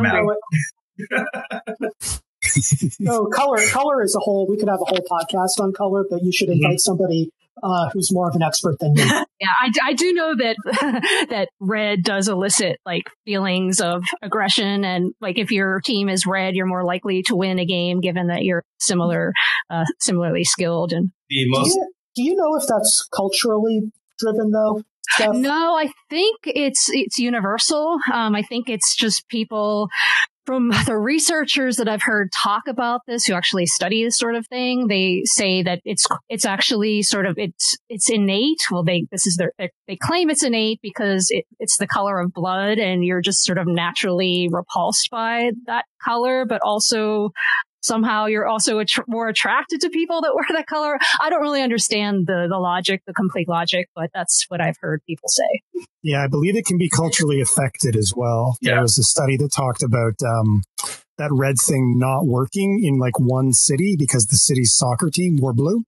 [LAUGHS] so color, color as a whole, we could have a whole podcast on color, but you should invite mm-hmm. somebody uh, who's more of an expert than me. [LAUGHS] yeah, I, I do know that [LAUGHS] that red does elicit like feelings of aggression, and like if your team is red, you're more likely to win a game, given that you're similar, uh, similarly skilled. And the most. Do you, do you know if that's culturally driven though? Stuff? No, I think it's it's universal. Um, I think it's just people from [LAUGHS] the researchers that I've heard talk about this, who actually study this sort of thing, they say that it's it's actually sort of it's it's innate. Well, they this is their they claim it's innate because it, it's the color of blood, and you're just sort of naturally repulsed by that color, but also somehow you're also more attracted to people that wear that color. I don't really understand the, the logic, the complete logic, but that's what I've heard people say. Yeah, I believe it can be culturally affected as well. Yeah. There was a study that talked about um, that red thing not working in like one city because the city's soccer team wore blue.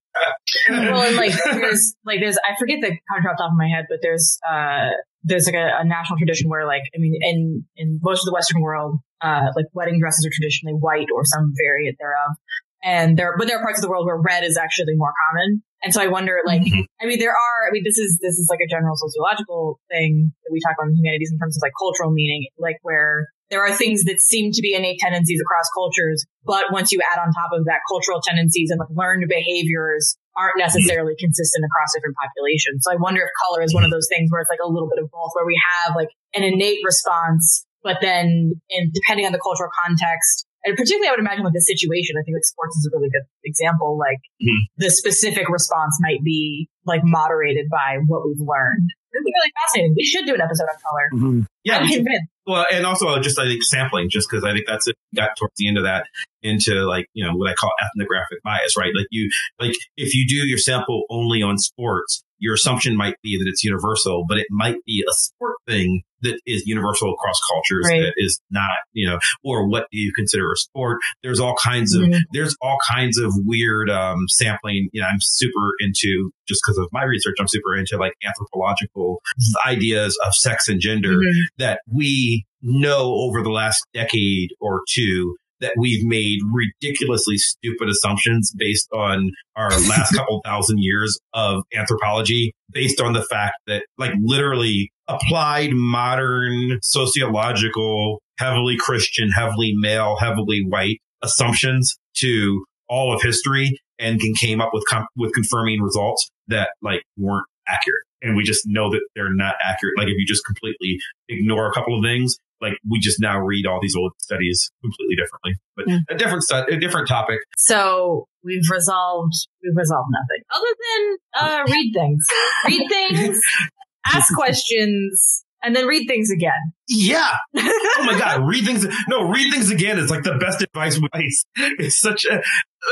well, and like there's like there's I forget the country off the top of my head, but there's uh there's like a, a national tradition where like I mean in in most of the Western world, uh, like wedding dresses are traditionally white or some variant thereof. And there, but there are parts of the world where red is actually more common. And so I wonder, like, mm-hmm. I mean, there are, I mean, this is, this is like a general sociological thing that we talk about in humanities in terms of like cultural meaning, like where there are things that seem to be innate tendencies across cultures, but once you add on top of that cultural tendencies and like learned behaviors aren't necessarily consistent across different populations. So I wonder if color is one of those things where it's like a little bit of both, where we have like an innate response but then in, depending on the cultural context and particularly I would imagine with this situation, I think like sports is a really good example. Like Mhm. the specific response might be like moderated by what we've learned. It'd be really fascinating. We should do an episode on color. Mhm. Yeah, I'm we should- well, and also just I think sampling, just because I think that's it. Got towards the end of that into like you know what I call ethnographic bias, right? Like you, like if you do your sample only on sports, your assumption might be that it's universal, but it might be a sport thing that is universal across cultures Right. that is not, you know, or what do you consider a sport? There's all kinds of Mhm. there's all kinds of weird um, sampling. You know, I'm super into just because of my research. I'm super into like anthropological ideas of sex and gender Mhm. that we know over the last decade or two that we've made ridiculously stupid assumptions based on our last [LAUGHS] couple thousand years of anthropology, based on the fact that like literally applied modern sociological, heavily Christian, heavily male, heavily white assumptions to all of history and can came up with com- with confirming results that like weren't accurate. And we just know that they're not accurate. Like if you just completely ignore a couple of things, like we just now read all these old studies completely differently. But Yeah. a different stu- a different topic. So we've resolved we've resolved nothing other than uh, read things, read things, [LAUGHS] ask questions, and then read things again. Yeah. [LAUGHS] Oh my god, read things. No, read things again is like the best advice. Advice. It's such a.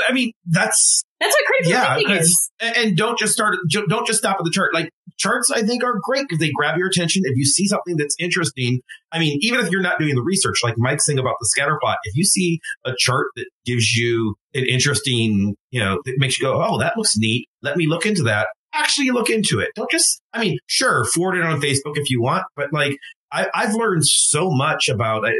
I mean, that's That's what critical yeah. thinking is. And and don't just start. Don't just stop at the chart. Like charts, I think are great because they grab your attention. If you see something that's interesting, I mean, even if you're not doing the research, like Mike's thing about the scatter plot, if you see a chart that gives you an interesting, you know, that makes you go, "Oh, that looks neat. Let me look into that." Actually, look into it. Don't just. I mean, sure, forward it on Facebook if you want, but like I, I've learned so much about uh,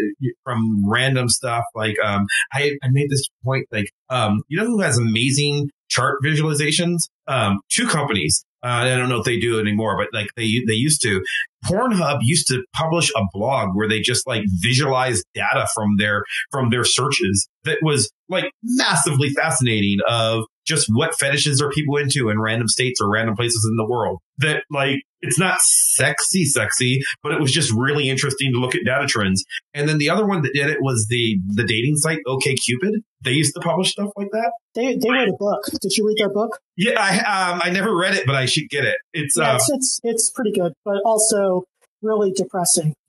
from random stuff. Like, um, I, I made this point, like, um, you know who has amazing chart visualizations? Um, two companies. Uh, I don't know if they do anymore, but like they, they used to. Pornhub used to publish a blog where they just like visualized data from their, from their searches that was like massively fascinating of just what fetishes are people into in random states or random places in the world that like, it's not sexy, sexy, but it was just really interesting to look at data trends. And then the other one that did it was the the dating site OK Cupid. They used to publish stuff like that. They they wrote a book. Did you read their book? Yeah, I um I never read it, but I should get it. It's Yeah, uh, it's, it's it's pretty good, but also really depressing. [LAUGHS]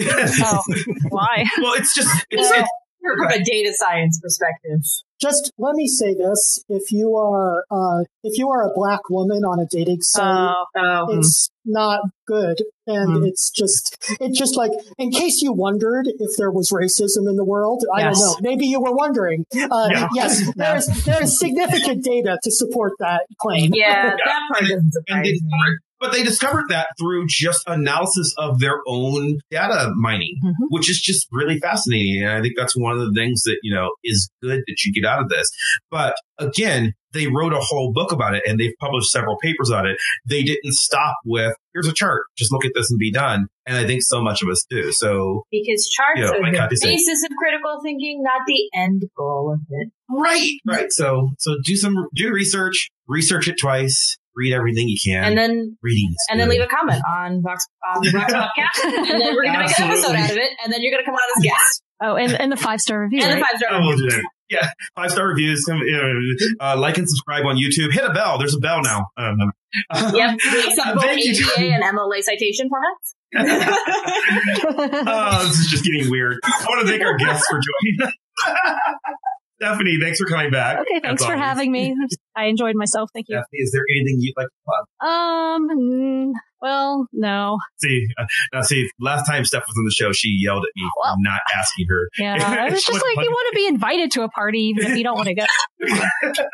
Oh, why? well, it's just it's, Well, it's from a data science perspective. Just let me say this: if you are uh, if you are a black woman on a dating site, Oh, Oh, it's not good, and Hmm. it's just it's just like in case you wondered if there was racism in the world. I don't know. Maybe you were wondering. Uh, Yeah. Yes, [LAUGHS] there's there's significant data to support that claim. yeah, that part doesn't and surprise me. But they discovered that through just analysis of their own data mining, Mhm. which is just really fascinating. And I think that's one of the things that you know is good that you get out of this. But again, they wrote a whole book about it and they've published several papers on it. They didn't stop with here's a chart, just look at this and be done. And I think so much of us do. So Because charts Yeah, are like the basis of critical thinking, not the end goal of it. right, right. So so do some do research, research it twice, read everything you can. And then reading, is and then leave a comment on Vox on the Vox Popcast, [LAUGHS] and then we're gonna make an episode out of it, and then you're gonna come on as a guest oh, and, and the five star review. and the five star. Oh, we'll do that. Yeah, five star reviews. Come, uh, like and subscribe on YouTube. Hit a bell. There's a bell now. Um, Yep, we accept [LAUGHS] both Thank you. APA and MLA citation formats. oh, [LAUGHS] this is just getting weird. I want to thank our guests for joining. Stephanie, thanks for coming back. okay, thanks for always. having me. I enjoyed myself. Thank you. Stephanie, is there anything you'd like to plug? Um, well, no. See, uh, now see, last time Steph was on the show, she yelled at me Well- for not asking her. Yeah, [LAUGHS] I was just like, you want to be invited to a party even if you don't want to go. [LAUGHS]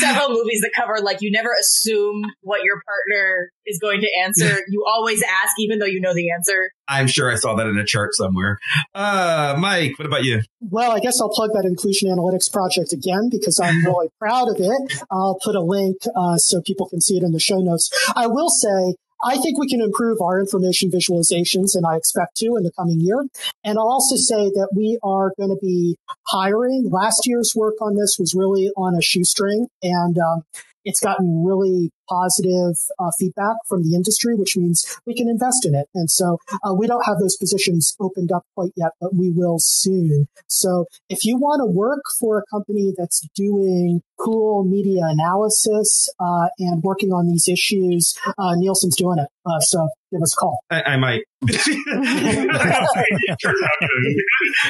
Several movies that cover like you never assume what your partner is going to answer. [LAUGHS] You always ask, even though you know the answer. I'm sure I saw that in a chart somewhere. Uh, Mike, what about you? Well, I guess I'll plug that inclusion analytics project again because I'm [LAUGHS] really proud of it. I'll put a link uh, so people can see it in the show notes. I will say, I think we can improve our information visualizations, and I expect to in the coming year. And I'll also say that we are going to be hiring. Last year's work on this was really on a shoestring, and um, it's gotten really positive uh, feedback from the industry, which means we can invest in it. And so uh, we don't have those positions opened up quite yet, but we will soon. So if you want to work for a company that's doing cool media analysis uh, and working on these issues, uh, Nielsen's doing it. Uh, so give us a call. I, I might. [LAUGHS] [LAUGHS]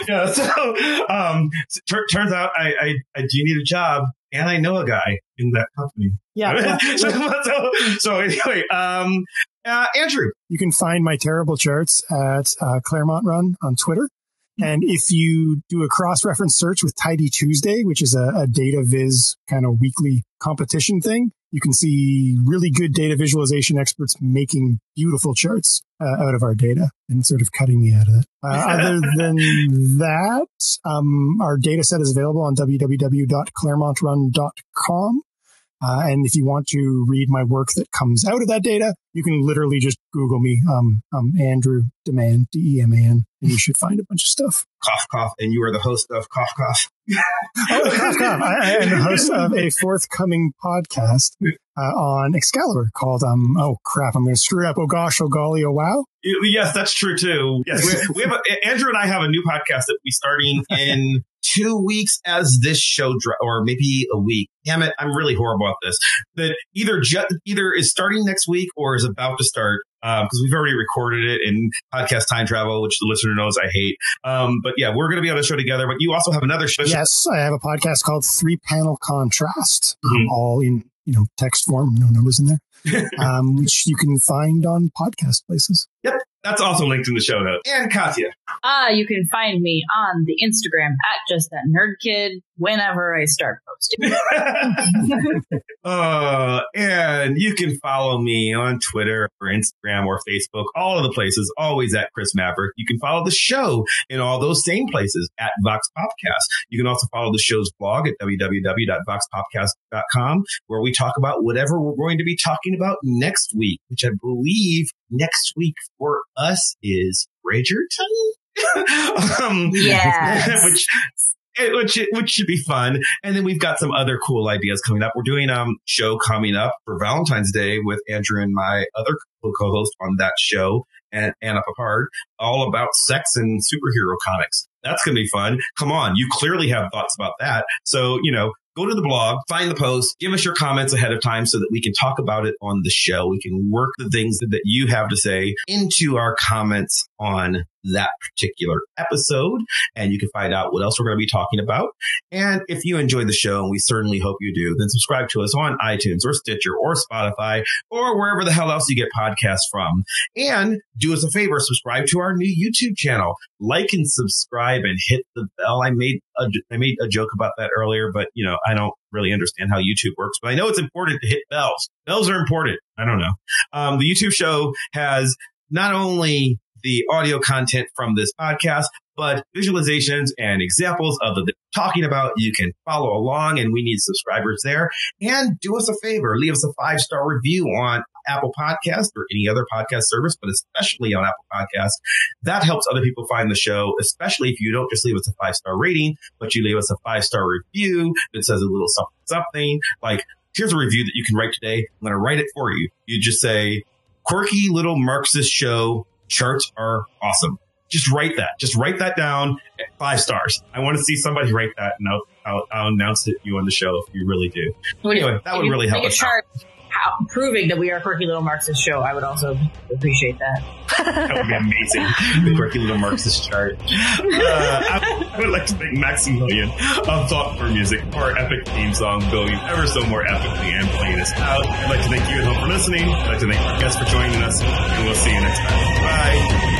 yeah. So, um, t- turns out I, I, I do need a job, and I know a guy in that company. Yeah. [LAUGHS] so, so, so anyway, um, uh, Andrew, You can find my terrible charts at uh, Claremont Run on Twitter. And if you do a cross reference search with Tidy Tuesday, which is a, a data viz kind of weekly competition thing, you can see really good data visualization experts making beautiful charts uh, out of our data and sort of cutting me out of it. Uh, [LAUGHS] other than that, um, our data set is available on www.claremontrun.com. Uh, and if you want to read my work that comes out of that data, you can literally just Google me, um, um, Andrew Deman, D-E-M-A-N, and you should find a bunch of stuff. cough, cough, and you are the host of Cough, Cough. Oh, cough, cough. I, am the host of a forthcoming podcast uh, on Excalibur called, um, oh crap, I'm going to screw it up. Oh gosh, oh golly, oh wow. Yes, that's true too. Yes, we, we have a, Andrew and I have a new podcast that we starting in two weeks as this show dro- or maybe a week. Damn it, I'm really horrible at this. That either ju- either is starting next week or is about to start because um, we've already recorded it in podcast time travel, which the listener knows I hate. Um, but yeah, we're going to be on a show together. But you also have another show. Yes, I have a podcast called Three Panel Contrast, Mhm. all in you know text form, no numbers in there, [LAUGHS] um, which you can find on podcast places. That's also linked in the show notes. And Katya. Ah, you can find me on the Instagram at just that nerd kid whenever I start posting. [LAUGHS] [LAUGHS] uh, and you can follow me on Twitter or Instagram or Facebook, all of the places, always at Chris Maverick. You can follow the show in all those same places at Vox Popcast. You can also follow the show's blog at www.voxpopcast.com, where we talk about whatever we're going to be talking about next week, which I believe next week for us is Bridgerton. [LAUGHS] um, Yes. which it- which which should be fun. And then we've got some other cool ideas coming up. We're doing um show coming up for Valentine's Day with Andrew and my other co-host on that show, and Anna Papard, all about sex and superhero comics. That's gonna be fun. Come on, you clearly have thoughts about that. So you know. Go to the blog, find the post, give us your comments ahead of time so that we can talk about it on the show. We can work the things that, that you have to say into our comments on that particular episode and you can find out what else we're going to be talking about. And if you enjoyed the show, and we certainly hope you do, then subscribe to us on iTunes or Stitcher or Spotify or wherever the hell else you get podcasts from. And do us a favor, subscribe to our new YouTube channel, like and subscribe and hit the bell. I made a, I made a joke about that earlier, but you know, I don't really understand how YouTube works, but I know it's important to hit bells. Bells are important. I don't know. Um, the YouTube show has not only the audio content from this podcast, but visualizations and examples of the talking about. You can follow along and we need subscribers there. And do us a favor, leave us a five star review on Apple Podcast or any other podcast service, but especially on Apple Podcast. That helps other people find the show, especially if you don't just leave us a five star rating, but you leave us a five star review that says a little something, something like, here's a review that you can write today. I'm going to write it for you. You just say, quirky little Marxist show charts are awesome. Just write that. Just write that down. Five stars. I want to see somebody write that, and I'll, I'll, I'll announce it to you on the show if you really do. Anyway, that would really help us chart how, proving that we are a quirky little Marxist show. I would also appreciate that. That would be amazing. the quirky little Marxist chart. Uh, I, would like to thank Maximilian of Thought for Music for our epic theme song going ever so more epically and playing us out. I'd like to thank you at home for listening. I'd like to thank our guests for joining us, and we'll see you next time.